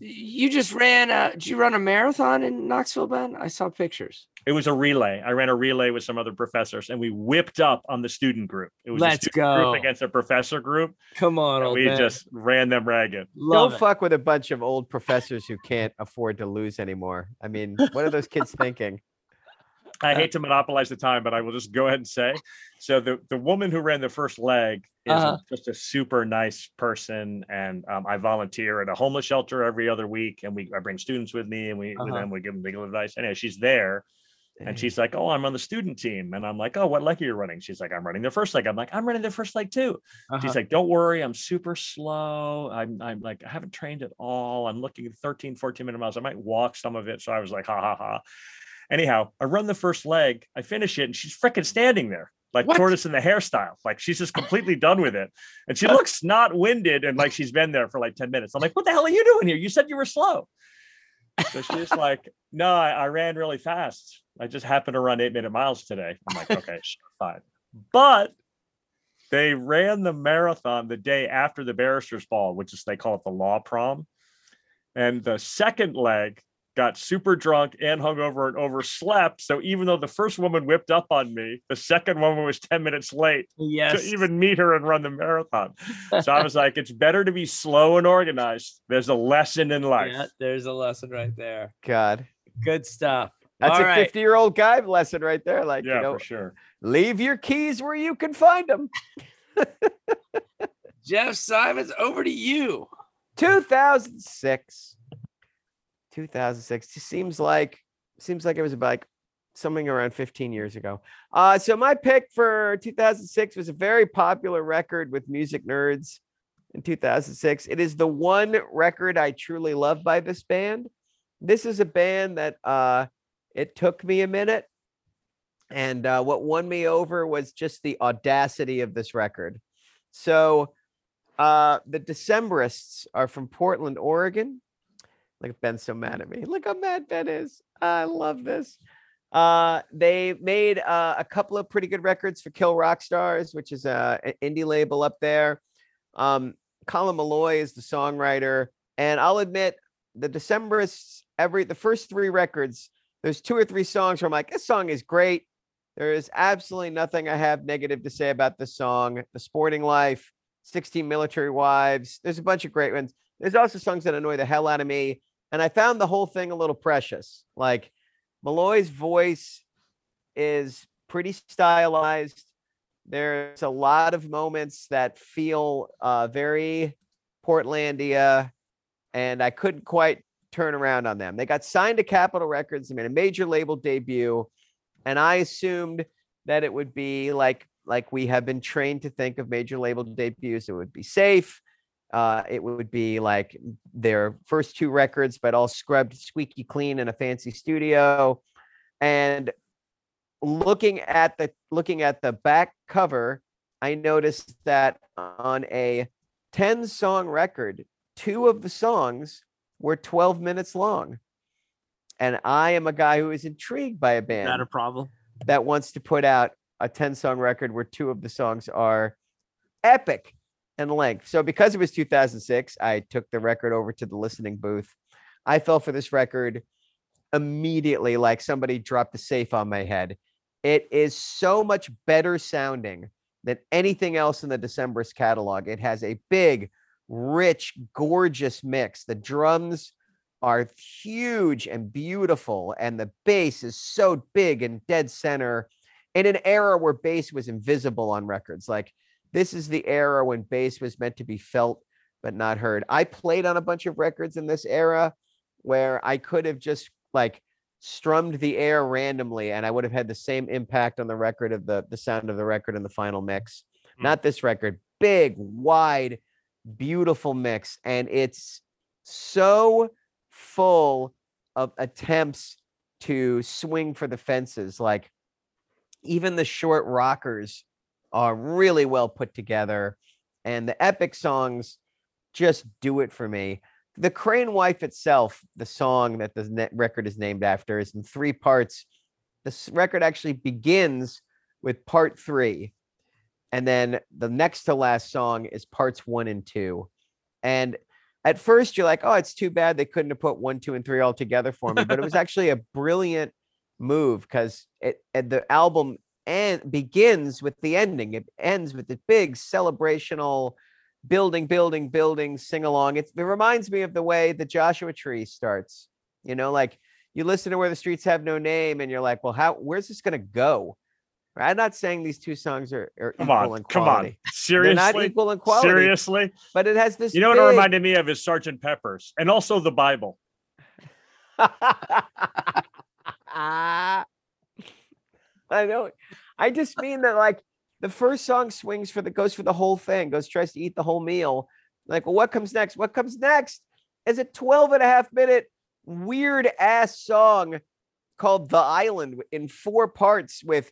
you just ran. Uh, did you run a marathon in Knoxville, Ben? I saw pictures. It was a relay. I ran a relay with some other professors, and we whipped up on the student group. It was Let's student group go. against a professor group. Come on, old we man. just ran them ragged. Love Don't it. fuck with a bunch of old professors who can't afford to lose anymore. I mean, what are those kids thinking? I hate to monopolize the time, but I will just go ahead and say so the, the woman who ran the first leg is Uh-huh. just a super nice person. And um, I volunteer at a homeless shelter every other week. And we I bring students with me and we with Uh-huh. them, we give them legal advice. Anyway, she's there. And she's like, Oh, I'm on the student team. And I'm like, Oh, what leg are you running? She's like, I'm running the first leg. I'm like, I'm running the first leg too. Uh-huh. She's like, Don't worry, I'm super slow. I'm I'm like, I haven't trained at all. I'm looking at 13, 14 minute miles. I might walk some of it. So I was like, ha ha ha. Anyhow, I run the first leg, I finish it, and she's freaking standing there. Like What? tortoise in the hairstyle. Like she's just completely done with it. And she looks not winded and like she's been there for like 10 minutes. I'm like, what the hell are you doing here? You said you were slow. So she's like, no, I, I ran really fast. I just happened to run eight minute miles today. I'm like, okay, fine. But they ran the marathon the day after the barrister's ball, which is they call it the law prom. And the second leg got super drunk and hungover and overslept. So even though the first woman whipped up on me, the second woman was 10 minutes late yes. to even meet her and run the marathon. So I was like, it's better to be slow and organized. There's a lesson in life. Yeah, there's a lesson right there. God, Good stuff. that's All a right. 50 year old guy lesson right there. Like, Yeah, you know, for sure. leave your keys where you can find them. Jeff Simons, over to you. 2006. 2006. Seems like seems like it was like something around 15 years ago. Uh, so my pick for 2006 was a very popular record with music nerds in 2006. It is the one record I truly love by this band. This is a band that uh, it took me a minute. And uh, what won me over was just the audacity of this record. So uh, the Decemberists are from Portland, Oregon. Look, Ben's so mad at me. Look how mad Ben is. I love this. Uh, they made uh, a couple of pretty good records for Kill Rock Stars, which is a, an indie label up there. Um, Colin Meloy is the songwriter, and I'll admit the Decemberists. Every the first three records, there's two or three songs where I'm like, this song is great. There is absolutely nothing I have negative to say about this song. The Sporting Life, 16 Military Wives. There's a bunch of great ones. There's also songs that annoy the hell out of me. And I found the whole thing a little precious. Like Meloy's voice is pretty stylized. There's a lot of moments that feel uh, very Portlandia, and I couldn't quite turn around on them. They got signed to Capitol Records, they made a major label debut, and I assumed that it would be like like we have been trained to think of major label debuts. It would be safe. Uh, it would be like their first two records, but all scrubbed squeaky clean in a fancy studio. And looking at the looking at the back cover, I noticed that on a 10 song record, two of the songs were 12 minutes long. And I am a guy who is intrigued by a band Not a problem. that wants to put out a 10 song record where two of the songs are epic in length. So because it was 2006, I took the record over to the listening booth. I fell for this record immediately like somebody dropped a safe on my head. It is so much better sounding than anything else in the December's catalog. It has a big, rich, gorgeous mix. The drums are huge and beautiful, and the bass is so big and dead center in an era where bass was invisible on records. Like this is the era when bass was meant to be felt but not heard. I played on a bunch of records in this era where I could have just like strummed the air randomly and I would have had the same impact on the record of the the sound of the record in the final mix. Mm. Not this record. Big, wide, beautiful mix and it's so full of attempts to swing for the fences. Like even the short rockers are really well put together, and the epic songs just do it for me. The Crane Wife itself, the song that the net record is named after, is in three parts. This record actually begins with part three, and then the next to last song is parts one and two. And at first, you're like, oh, it's too bad they couldn't have put one, two, and three all together for me. But it was actually a brilliant move because it and the album and begins with the ending. It ends with the big celebrational building, building, building, sing along. It, it reminds me of the way the Joshua Tree starts. You know, like you listen to where the streets have no name, and you're like, well, how? Where's this gonna go? I'm not saying these two songs are, are Come equal on, in come on. Seriously, They're not equal in quality. Seriously, but it has this. you know what it reminded me of is Sergeant Pepper's, and also the Bible. I know. I just mean that like the first song swings for the goes for the whole thing, goes tries to eat the whole meal. Like, well, what comes next? What comes next is a 12 and a half minute weird ass song called The Island in four parts with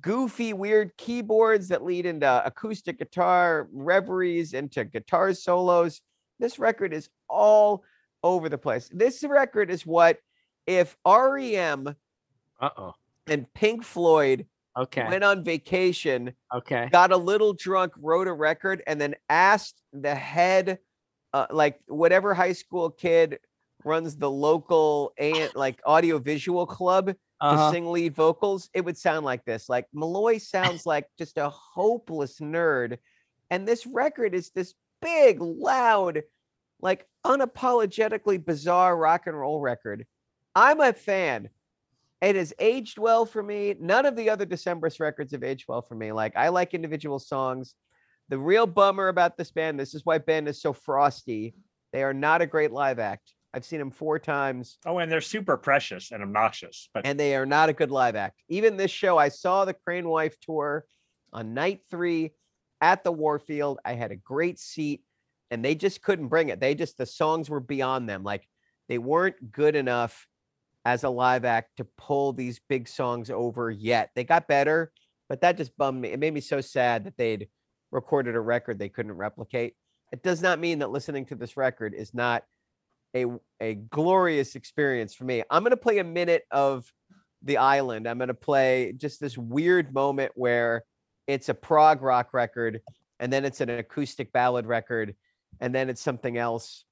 goofy, weird keyboards that lead into acoustic guitar reveries, into guitar solos. This record is all over the place. This record is what if REM Uh oh. And Pink Floyd Okay. went on vacation, Okay. got a little drunk, wrote a record, and then asked the head, uh, like whatever high school kid runs the local a like audio visual club to Uh-huh. sing lead vocals, it would sound like this. Like Meloy sounds like just a hopeless nerd. And this record is this big, loud, like unapologetically bizarre rock and roll record. I'm a fan. It has aged well for me. None of the other Decemberist records have aged well for me. Like I like individual songs. The real bummer about this band, this is why Ben is so frosty. They are not a great live act. I've seen them four times Oh, and they're super precious and obnoxious. But and they are not a good live act. Even this show, I saw the Crane Wife tour on night three at the Warfield. I had a great seat, and they just couldn't bring it. They just the songs were beyond them. Like they weren't good enough as a live act to pull these big songs over yet. They got better, but that just bummed me. It made me so sad that they'd recorded a record they couldn't replicate. It does not mean that listening to this record is not a a glorious experience for me. I'm going to play a minute of The Island. I'm going to play just this weird moment where it's a prog rock record and then it's an acoustic ballad record and then it's something else.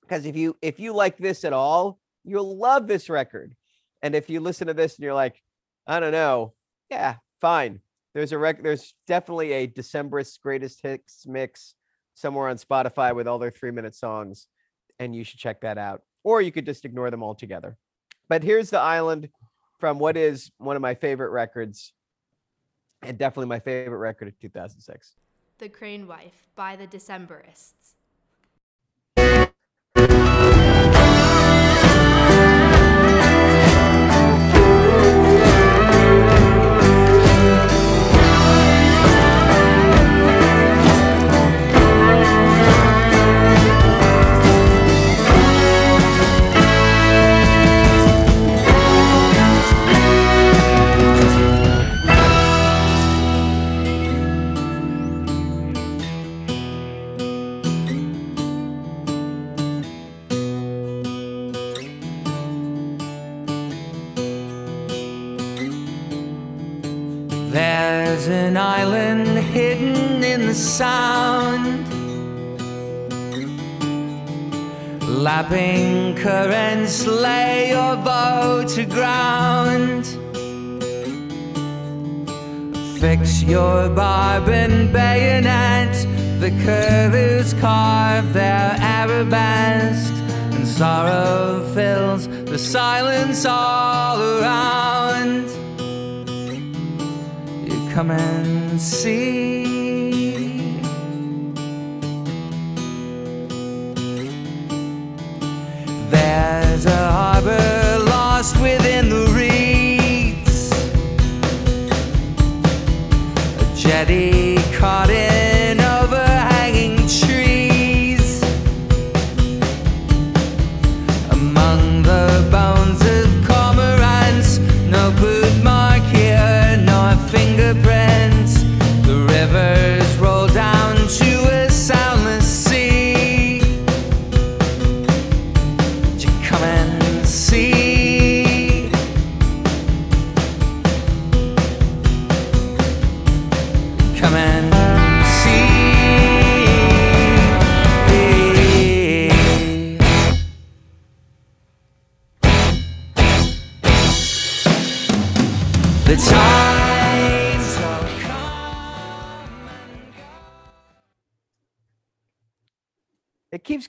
Because if you if you like this at all, you'll love this record. And if you listen to this and you're like, I don't know, yeah, fine. There's a rec there's definitely a Decemberist greatest hits mix somewhere on Spotify with all their 3-minute songs and you should check that out. Or you could just ignore them altogether. But here's the island from what is one of my favorite records, and definitely my favorite record of 2006. The Crane Wife by the Decemberists. Lapping currents lay your boat to ground. Fix your barb and bayonet. The curlews carve their arabesque, and sorrow fills the silence all around you come and see. There's a harbor lost within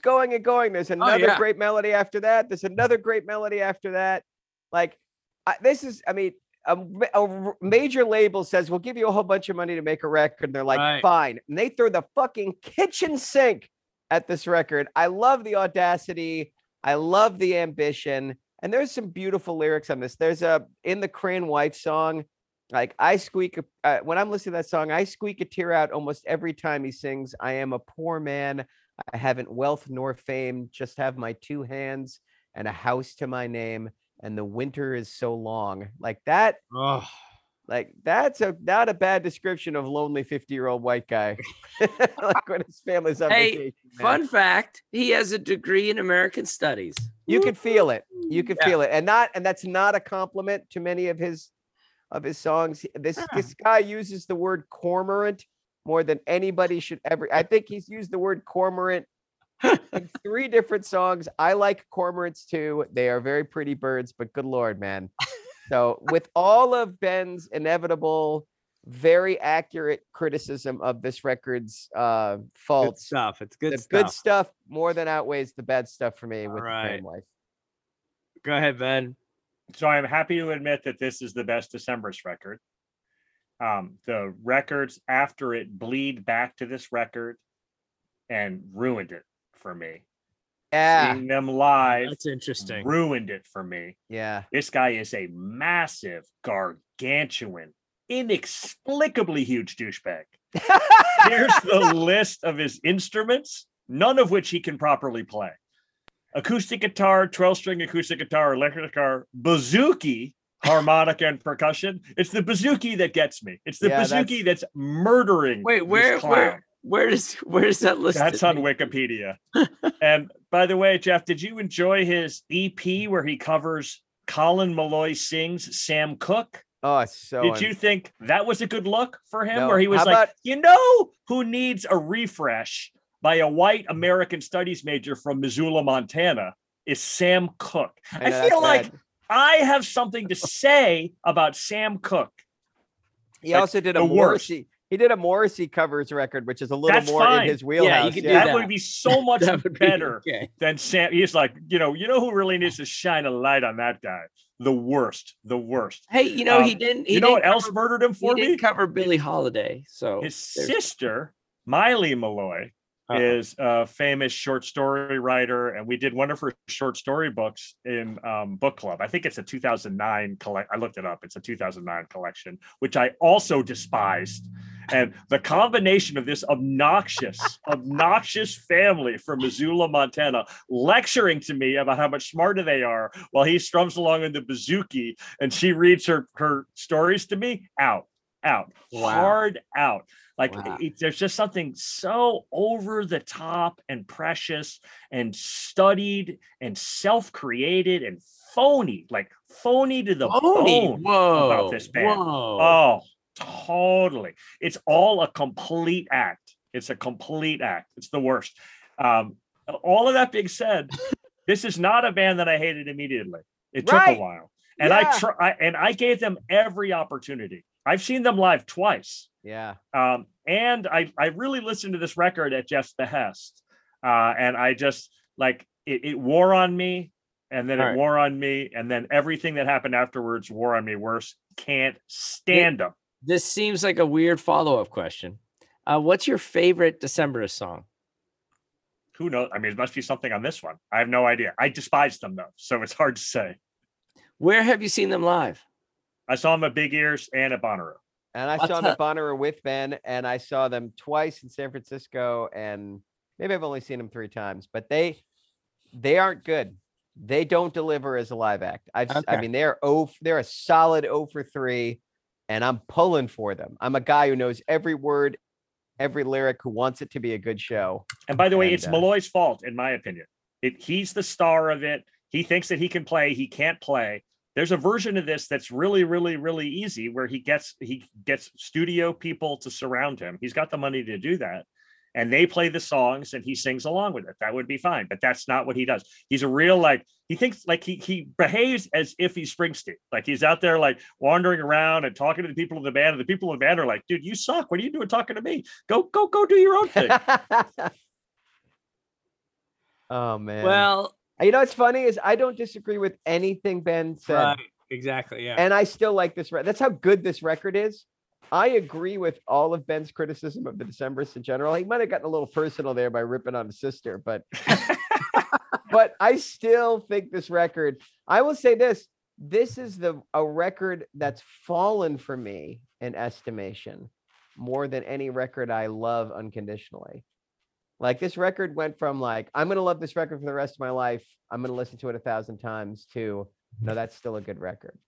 going and going. There's another yeah. great melody after that. There's another great melody after that. Like I, this is, I mean, a, a major label says we'll give you a whole bunch of money to make a record. And they're like, Right. fine. And they throw the fucking kitchen sink at this record. I love the audacity. I love the ambition. And there's some beautiful lyrics on this. There's a in the Crane Wife song, like I squeak uh, when I'm listening to that song, I squeak a tear out almost every time he sings. I am a poor man. I haven't wealth nor fame, just have my two hands and a house to my name. And the winter is so long. Like that, Oh, like that's a not a bad description of lonely 50 year old white guy. like when his family's on Hey, vacation. man. fun fact: he has a degree in American Studies. You can feel it. You can Yeah. feel it. And not and that's not a compliment to many of his of his songs. He- This this guy uses the word cormorant more than anybody should ever. I think he's used the word cormorant in three different songs. I like cormorants too. They are very pretty birds, but good lord, man. So with all of Ben's inevitable, very accurate criticism of this record's uh Good faults, stuff. It's good the stuff. good stuff more than outweighs the bad stuff for me with the Alright. Crane wife. Go ahead, Ben. So I'm happy to admit that this is the best December's record. Um, the records after it bleed back to this record and ruined it for me. Yeah. Seeing them live That's interesting. ruined it for me. Yeah. This guy is a massive, gargantuan, inexplicably huge douchebag. Here's the list of his instruments, none of which he can properly play. Acoustic guitar, 12 string acoustic guitar, electric guitar, bouzouki, harmonica, and percussion. It's the bouzouki that gets me. It's the Yeah, bouzouki that's murdering. Wait, this where clown. where where does where is that listed? That's on Wikipedia. and by the way, Jeff, did you enjoy his EP where he covers Colin Meloy sings Sam Cooke? Oh, so. Did un- you think that was a good look for him? No. Where he was How like, about- you know who needs a refresh by a white American studies major from Missoula, Montana, is Sam Cooke. I, know, feel like bad. I have something to say about Sam Cooke. He like, also did a the worst. Morrissey. He did a Morrissey covers record, which is a little That's more fine. in his wheelhouse. could do that, that. would be so much That be better okay. than Sam. He's like, you know, you know who really needs to shine a light on that guy? The worst, the worst. Hey, you know he Um, didn't. He you know what didn't else cover- murdered him He for me? didn't cover Billie Holiday. So His there's- sister, Maile Meloy, Uh-oh. is a famous short story writer, and we did one of her short story books in um, book club. I think it's a 2009 collect. I looked it up. It's a 2009 collection, which I also despised. And the combination of this obnoxious, obnoxious family from Missoula, Montana, lecturing to me about how much smarter they are, while he strums along in the bouzouki, and she reads her her stories to me, out, out, Wow. hard out. Like Wow. it- there's just something so over the top and precious and studied and self-created and phony, like phony to the Phony. bone Whoa. about this band. Whoa. Oh, totally. It's all a complete act. It's a complete act. It's the worst. Um, all of that being said, this is not a band that I hated immediately. It took Right. a while, and I Yeah. try, and I gave them every opportunity. I've seen them live twice, Yeah. um, and I I really listened to this record at Jeff's behest, uh, and I just like it, it wore on me, and then All it right. wore on me, and then everything that happened afterwards wore on me worse. Can't stand them. This seems like a weird follow up question. Uh, what's your favorite Decemberist song? Who knows? I mean, it must be something on this one. I have no idea. I despise them though, so it's hard to say. Where have you seen them live? I saw them at Big Ears and at Bonnaroo. And I What's saw them that? at Bonnaroo with Ben, and I saw them twice in San Francisco, and maybe I've only seen them three times, but they they aren't good. They don't deliver as a live act. I've s- I Okay. mean they're oh they're a solid 0 for 3, and I'm pulling for them. I'm a guy who knows every word, every lyric, who wants it to be a good show. And by the way, And, it's uh, Meloy's fault, in my opinion. It, he's the star of it. He thinks that he can play. He can't play. There's a version of this that's really, really, really easy where he gets he gets studio people to surround him. He's got the money to do that. And they play the songs and he sings along with it. That would be fine. But that's not what he does. He's a real like he thinks like he he behaves as if he's Springsteen. Like he's out there like wandering around and talking to the people in the band. And the people in the band are like, dude, you suck. What are you doing talking to me? Go, go, go do your own thing. Oh man. Well, you know what's funny is I don't disagree with anything Ben said, right, exactly. Yeah. and I still like this. Re- That's how good this record is. I agree with all of Ben's criticism of the Decemberists in general. He might have gotten a little personal there by ripping on his sister, but but I still think this record. I will say this: this is the a record that's fallen for me in estimation more than any record I love unconditionally. Like this record went from like I'm gonna love this record for the rest of my life. I'm gonna listen to it a thousand times to no, mm-hmm. that's still a good record.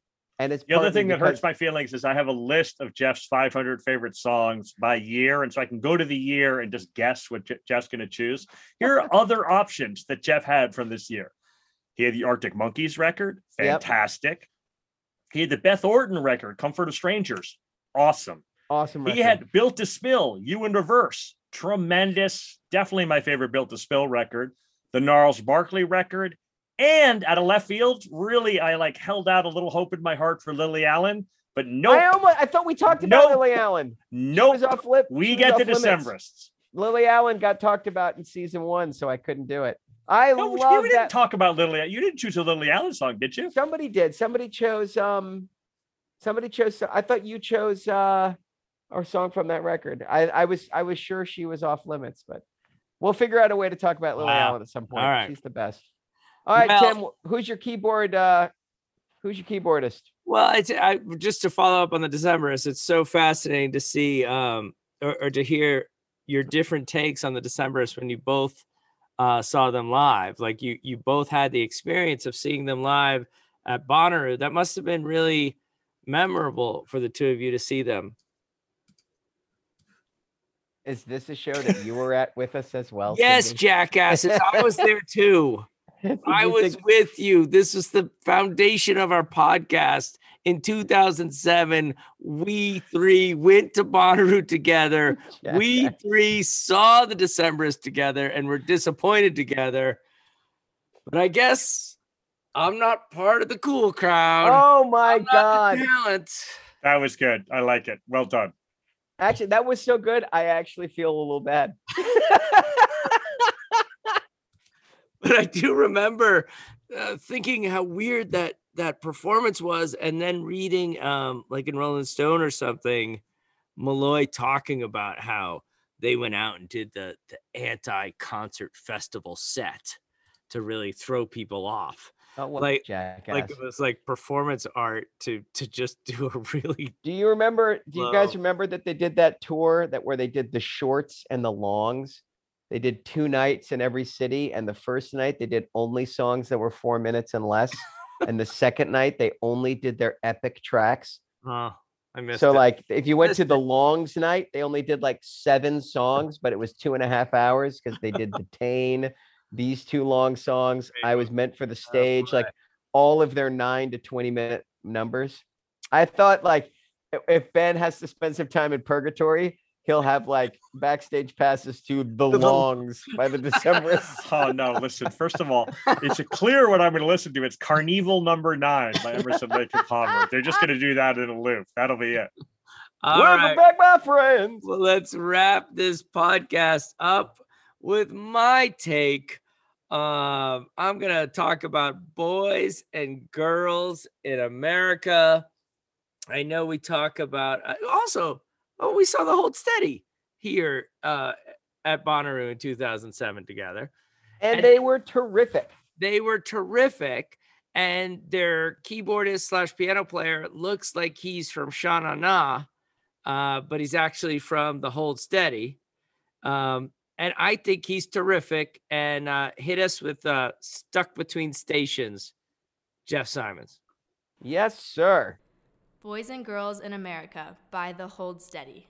And it's The other thing that hurts my feelings is I have a list of Jeff's 500 favorite songs by year. And so I can go to the year and just guess what Je- Jeff's going to choose. Here are other options that Jeff had from this year. He had the Arctic Monkeys record, Yep. fantastic. He had the Beth Orton record, Comfort of Strangers, awesome. awesome. He had Built to Spill, You in Reverse, tremendous. Definitely my favorite Built to Spill record. The Gnarls Barkley record, and out of left field, really, I like held out a little hope in my heart for Lily Allen, but no, I almost I thought we talked about Nope. Lily Allen. No, nope. was off lip. We get the. Decemberists. Lily Allen got talked about in season one, so I couldn't do it. I No, we love didn't that. talk about Lily. You didn't choose a Lily Allen song, did you? Somebody did. Somebody chose. Um, somebody chose. I thought you chose. Uh, our song from that record. I, I was. I was sure she was off limits, but we'll figure out a way to talk about Lily Wow. Allen at some point. All right. She's the best. All right, Well- Tim. Who's your keyboard? Uh, who's your keyboardist? Well, it's I just to follow up on the Decemberists, it's so fascinating to see um or, or to hear your different takes on the Decemberists when you both uh saw them live. Like you you both had the experience of seeing them live at Bonnaroo. That must have been really memorable for the two of you to see them. Is this a show that you were at with us as well? yes, Cindy? jackasses. I was there too. I was think- with you. This was the foundation of our podcast. In 2007, we three went to Bonnaroo together. We three saw the Decemberists together and were disappointed together. But I guess I'm not part of the cool crowd. Oh my I'm not god! the talent. That was good. I like it. Well done. Actually, that was so good. I actually feel a little bad. but I do remember uh, thinking how weird that that performance was, and then reading, um, like in Rolling Stone or something, Meloy talking about how they went out and did the the anti concert festival set to really throw people off. Like- jackass. Like it was like performance art to to just do a really Do you remember? Do you guys remember that they did that tour that where they did the shorts and the longs? They did two nights in every city, and the first night they did only songs that were four minutes and less, and the second night they only did their epic tracks. oh I missed So it. like, if you went to the longs night, they only did like seven songs, but it was two and a half hours because they did the Tain, these two long songs. I was meant for the stage, like all of their nine to 20 minute numbers. I thought like if Ben has to spend some time in purgatory, he'll have like backstage passes to the the- longs by the Decemberists. Oh no! Listen, first of all, it's clear what I'm going to listen to. It's Karn Evil Number Nine by Emerson, Lake and Palmer. They're just going to do that in a loop. That'll be it. All Welcome right. back, my friends. Well, let's wrap this podcast up with my take. Um, I'm gonna talk about boys and girls in America. I know we talk about uh, also. Oh, we saw the Hold Steady here uh, at Bonnaroo in 2007 together. And And- they were terrific. They were terrific, and their keyboardist slash piano player looks like he's from Sha Na, uh, but he's actually from the Hold Steady. Um, and I think he's terrific. And uh, hit us with uh, Stuck Between Stations, Jeff Simons. Yes, sir. Boys and Girls in America by The Hold Steady.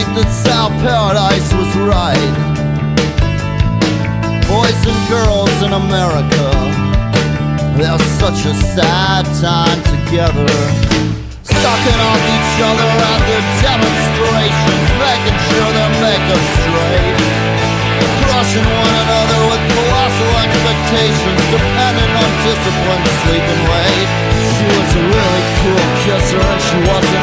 Think that Sal Paradise was right. Boys and girls in America, they're such a sad time together. Sucking off each other at the demonstrations, making sure they make us straight. Crushing one another with colossal expectations, depending on discipline, sleep, and weight. She was a really cool kisser, and she wasn't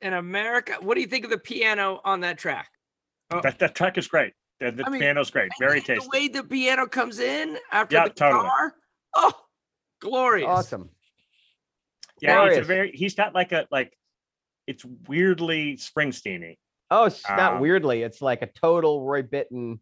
in America. What do you think of the piano on that track? Oh. That, that track is great. The, the I mean, piano's great. Very tasty. The way the piano comes in after Yeah, the totally. guitar. Oh, glorious. Awesome. Yeah, it's a very. He's got like a like. It's weirdly Springsteen-y. Oh, it's not Um, weirdly. It's like a total Roy Bittan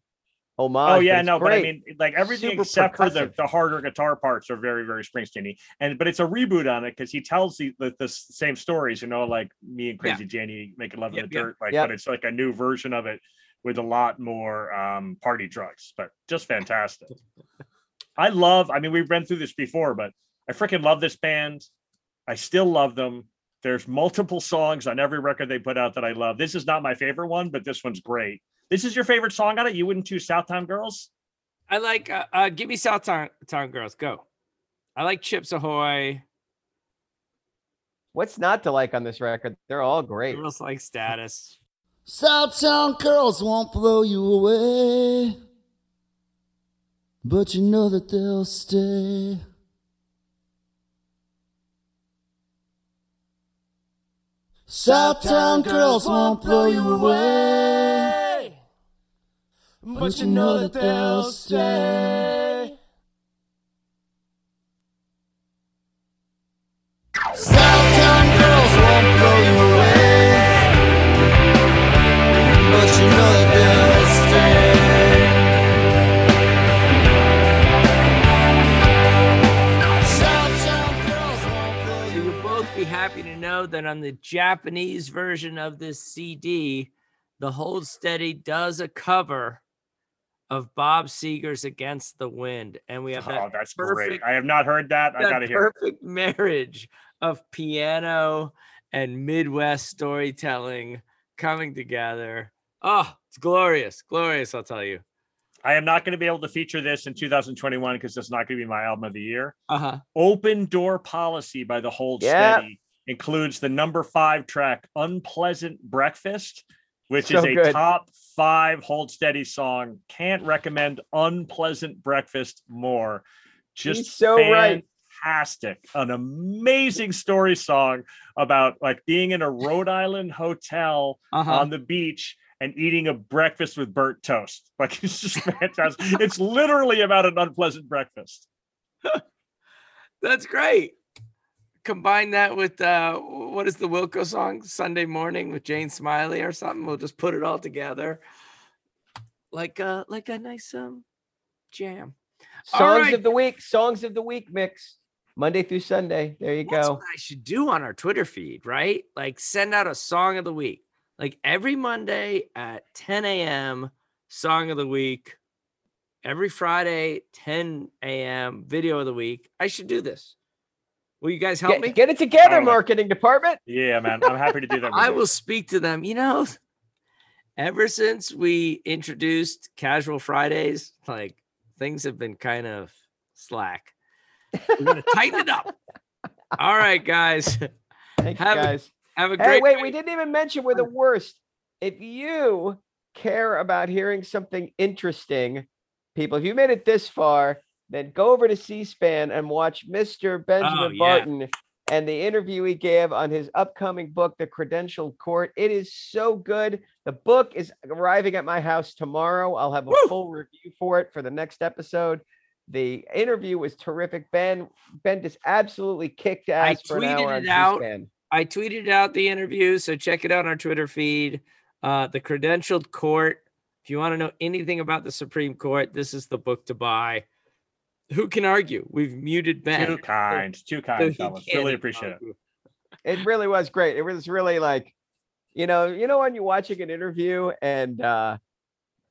homage. Oh yeah, it's no, but I mean, like everything Super except for the, the harder guitar parts are very, very Springsteen-y. And but it's a reboot on it because he tells the, the the same stories, you know, like me and Yeah. Crazy Janie making love Yep, in the yep. dirt, like, Yep. but it's like a new version of it with a lot more um party drugs, but just fantastic. I love. I mean, we've been through this before, but I freaking love this band. I still love them. There's multiple songs on every record they put out that I love. This is not my favorite one, but this one's great. This is your favorite song on it. You wouldn't choose Southtown Girls? I like uh, uh give me South Town, Town Girls. Go. I like Chips Ahoy. What's not to like on this record? They're all great. Girls like status. Southtown girls won't blow you away, but you know that they'll stay. Southtown girls won't blow you away, but you know that they'll stay. Southtown girls won't blow you away, but you know that they'll stay. Southtown girls won't blow So you you'll both be happy to know that on the Japanese version of this CD, the Hold Steady does a cover of Bob Seger's Against the Wind. And we have that Oh, that's great. perfect- I have not heard that. I got to hear. it. perfect marriage of piano and Midwest storytelling coming together. Oh, it's glorious, glorious, I'll tell you. I am not going to be able to feature this in 2021 because it's not going to be my album of the year. Uh-huh. Open Door Policy by the Hold Yeah. Steady includes the number five track Unpleasant Breakfast, which So is a good. top five Hold Steady song. Can't recommend Unpleasant Breakfast more. Just He's so right. fantastic. An amazing story song about like being in a Rhode Island hotel Uh-huh. on the beach and eating a breakfast with burnt toast. Like it's just fantastic. it's literally about an unpleasant breakfast. That's great. Combine that with uh what is the Wilco song? Sunday morning with Jane Smiley or something. We'll just put it all together. Like uh like a nice um jam. Songs right. of the week. Songs of the week mix. Monday through Sunday. There you That's go. I should do on our Twitter feed, right? Like send out a song of the week. Like every Monday at 10 a.m. song of the week. Every Friday, 10 a.m. video of the week. I should do this. Will you guys help Get, me? get it together, Totally. marketing department. Yeah, man. I'm happy to do that. I you. will speak to them. You know, ever since we introduced Casual Fridays, like things have been kind of slack. We're gonna tighten it up. All right, guys. Thank you Have a- guys. Have a great Hey, wait, week. we didn't even mention we're the worst. If you care about hearing something interesting, people, if you made it this far, then go over to C-SPAN and watch Mr. Benjamin Oh, yeah. Barton and the interview he gave on his upcoming book, The Credentialed Court. It is so good. The book is arriving at my house tomorrow. I'll have a Woo! full review for it for the next episode. The interview was terrific. Ben Ben just absolutely kicked ass for an tweeted hour on it out. C-SPAN. I tweeted out the interview, so check it out on our Twitter feed. Uh, the Credentialed Court. If you want to know anything about the Supreme Court, this is the book to buy. Who can argue? We've muted Ben. too kind, too so kind, he fellas. Really appreciate it. argue. it really was great. It was really like, you know, you know when you're watching an interview and uh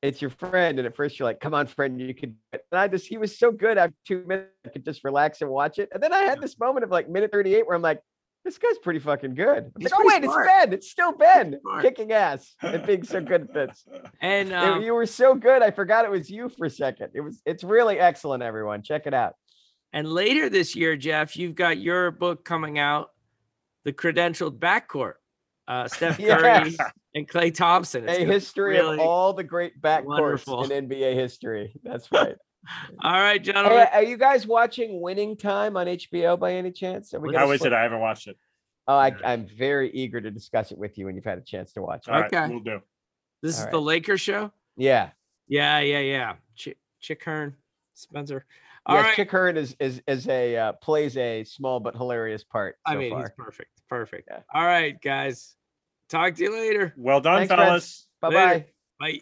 it's your friend, and at first you're like, "Come on, friend, you could." do it." And I just he was so good after two minutes, I could just relax and watch it. And then I had this moment of like minute 38 where I'm like, "This guy's pretty fucking good." I'm He's like, oh pretty wait, smart. it's Ben. It's still Ben kicking ass and being so good at this. And um, you were so good, I forgot it was you for a second. It was. It's really excellent. Everyone, check it out. and later this year, Jeff, you've got your book coming out, The Credentialed Backcourt. Uh, Steph Curry Yes. and Klay Thompson. It's A history really- of all the great backcourts wonderful. in NBA history. That's right. All right, Hey, gentlemen. are you guys watching Winning Time on HBO by any chance? Are we How gonna is split- it? I haven't watched it. Oh, I, I'm very eager to discuss it with you when you've had a chance to watch it. All right, Okay. we'll do. This is all the right. Lakers show. Yeah. Yeah, yeah, yeah. Chick, Chick Hearn, Spencer. All yes, right. Chick Hearn is is is a uh, plays a small but hilarious part. I mean, far. he's perfect. Perfect. Yeah. All right, guys. Talk to you later. Well done, Thanks, fellas. Bye Later. bye.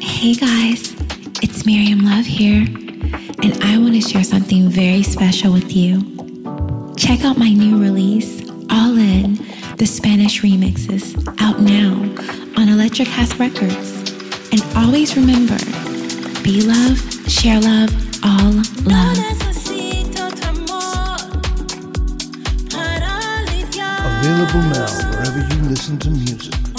Hey guys, it's Miriam Love here, and I want to share something very special with you. Check out my new release, All In, the Spanish remixes, out now on Electric Electricast Records. And always remember be love, share love, all love. Available now wherever you listen to music.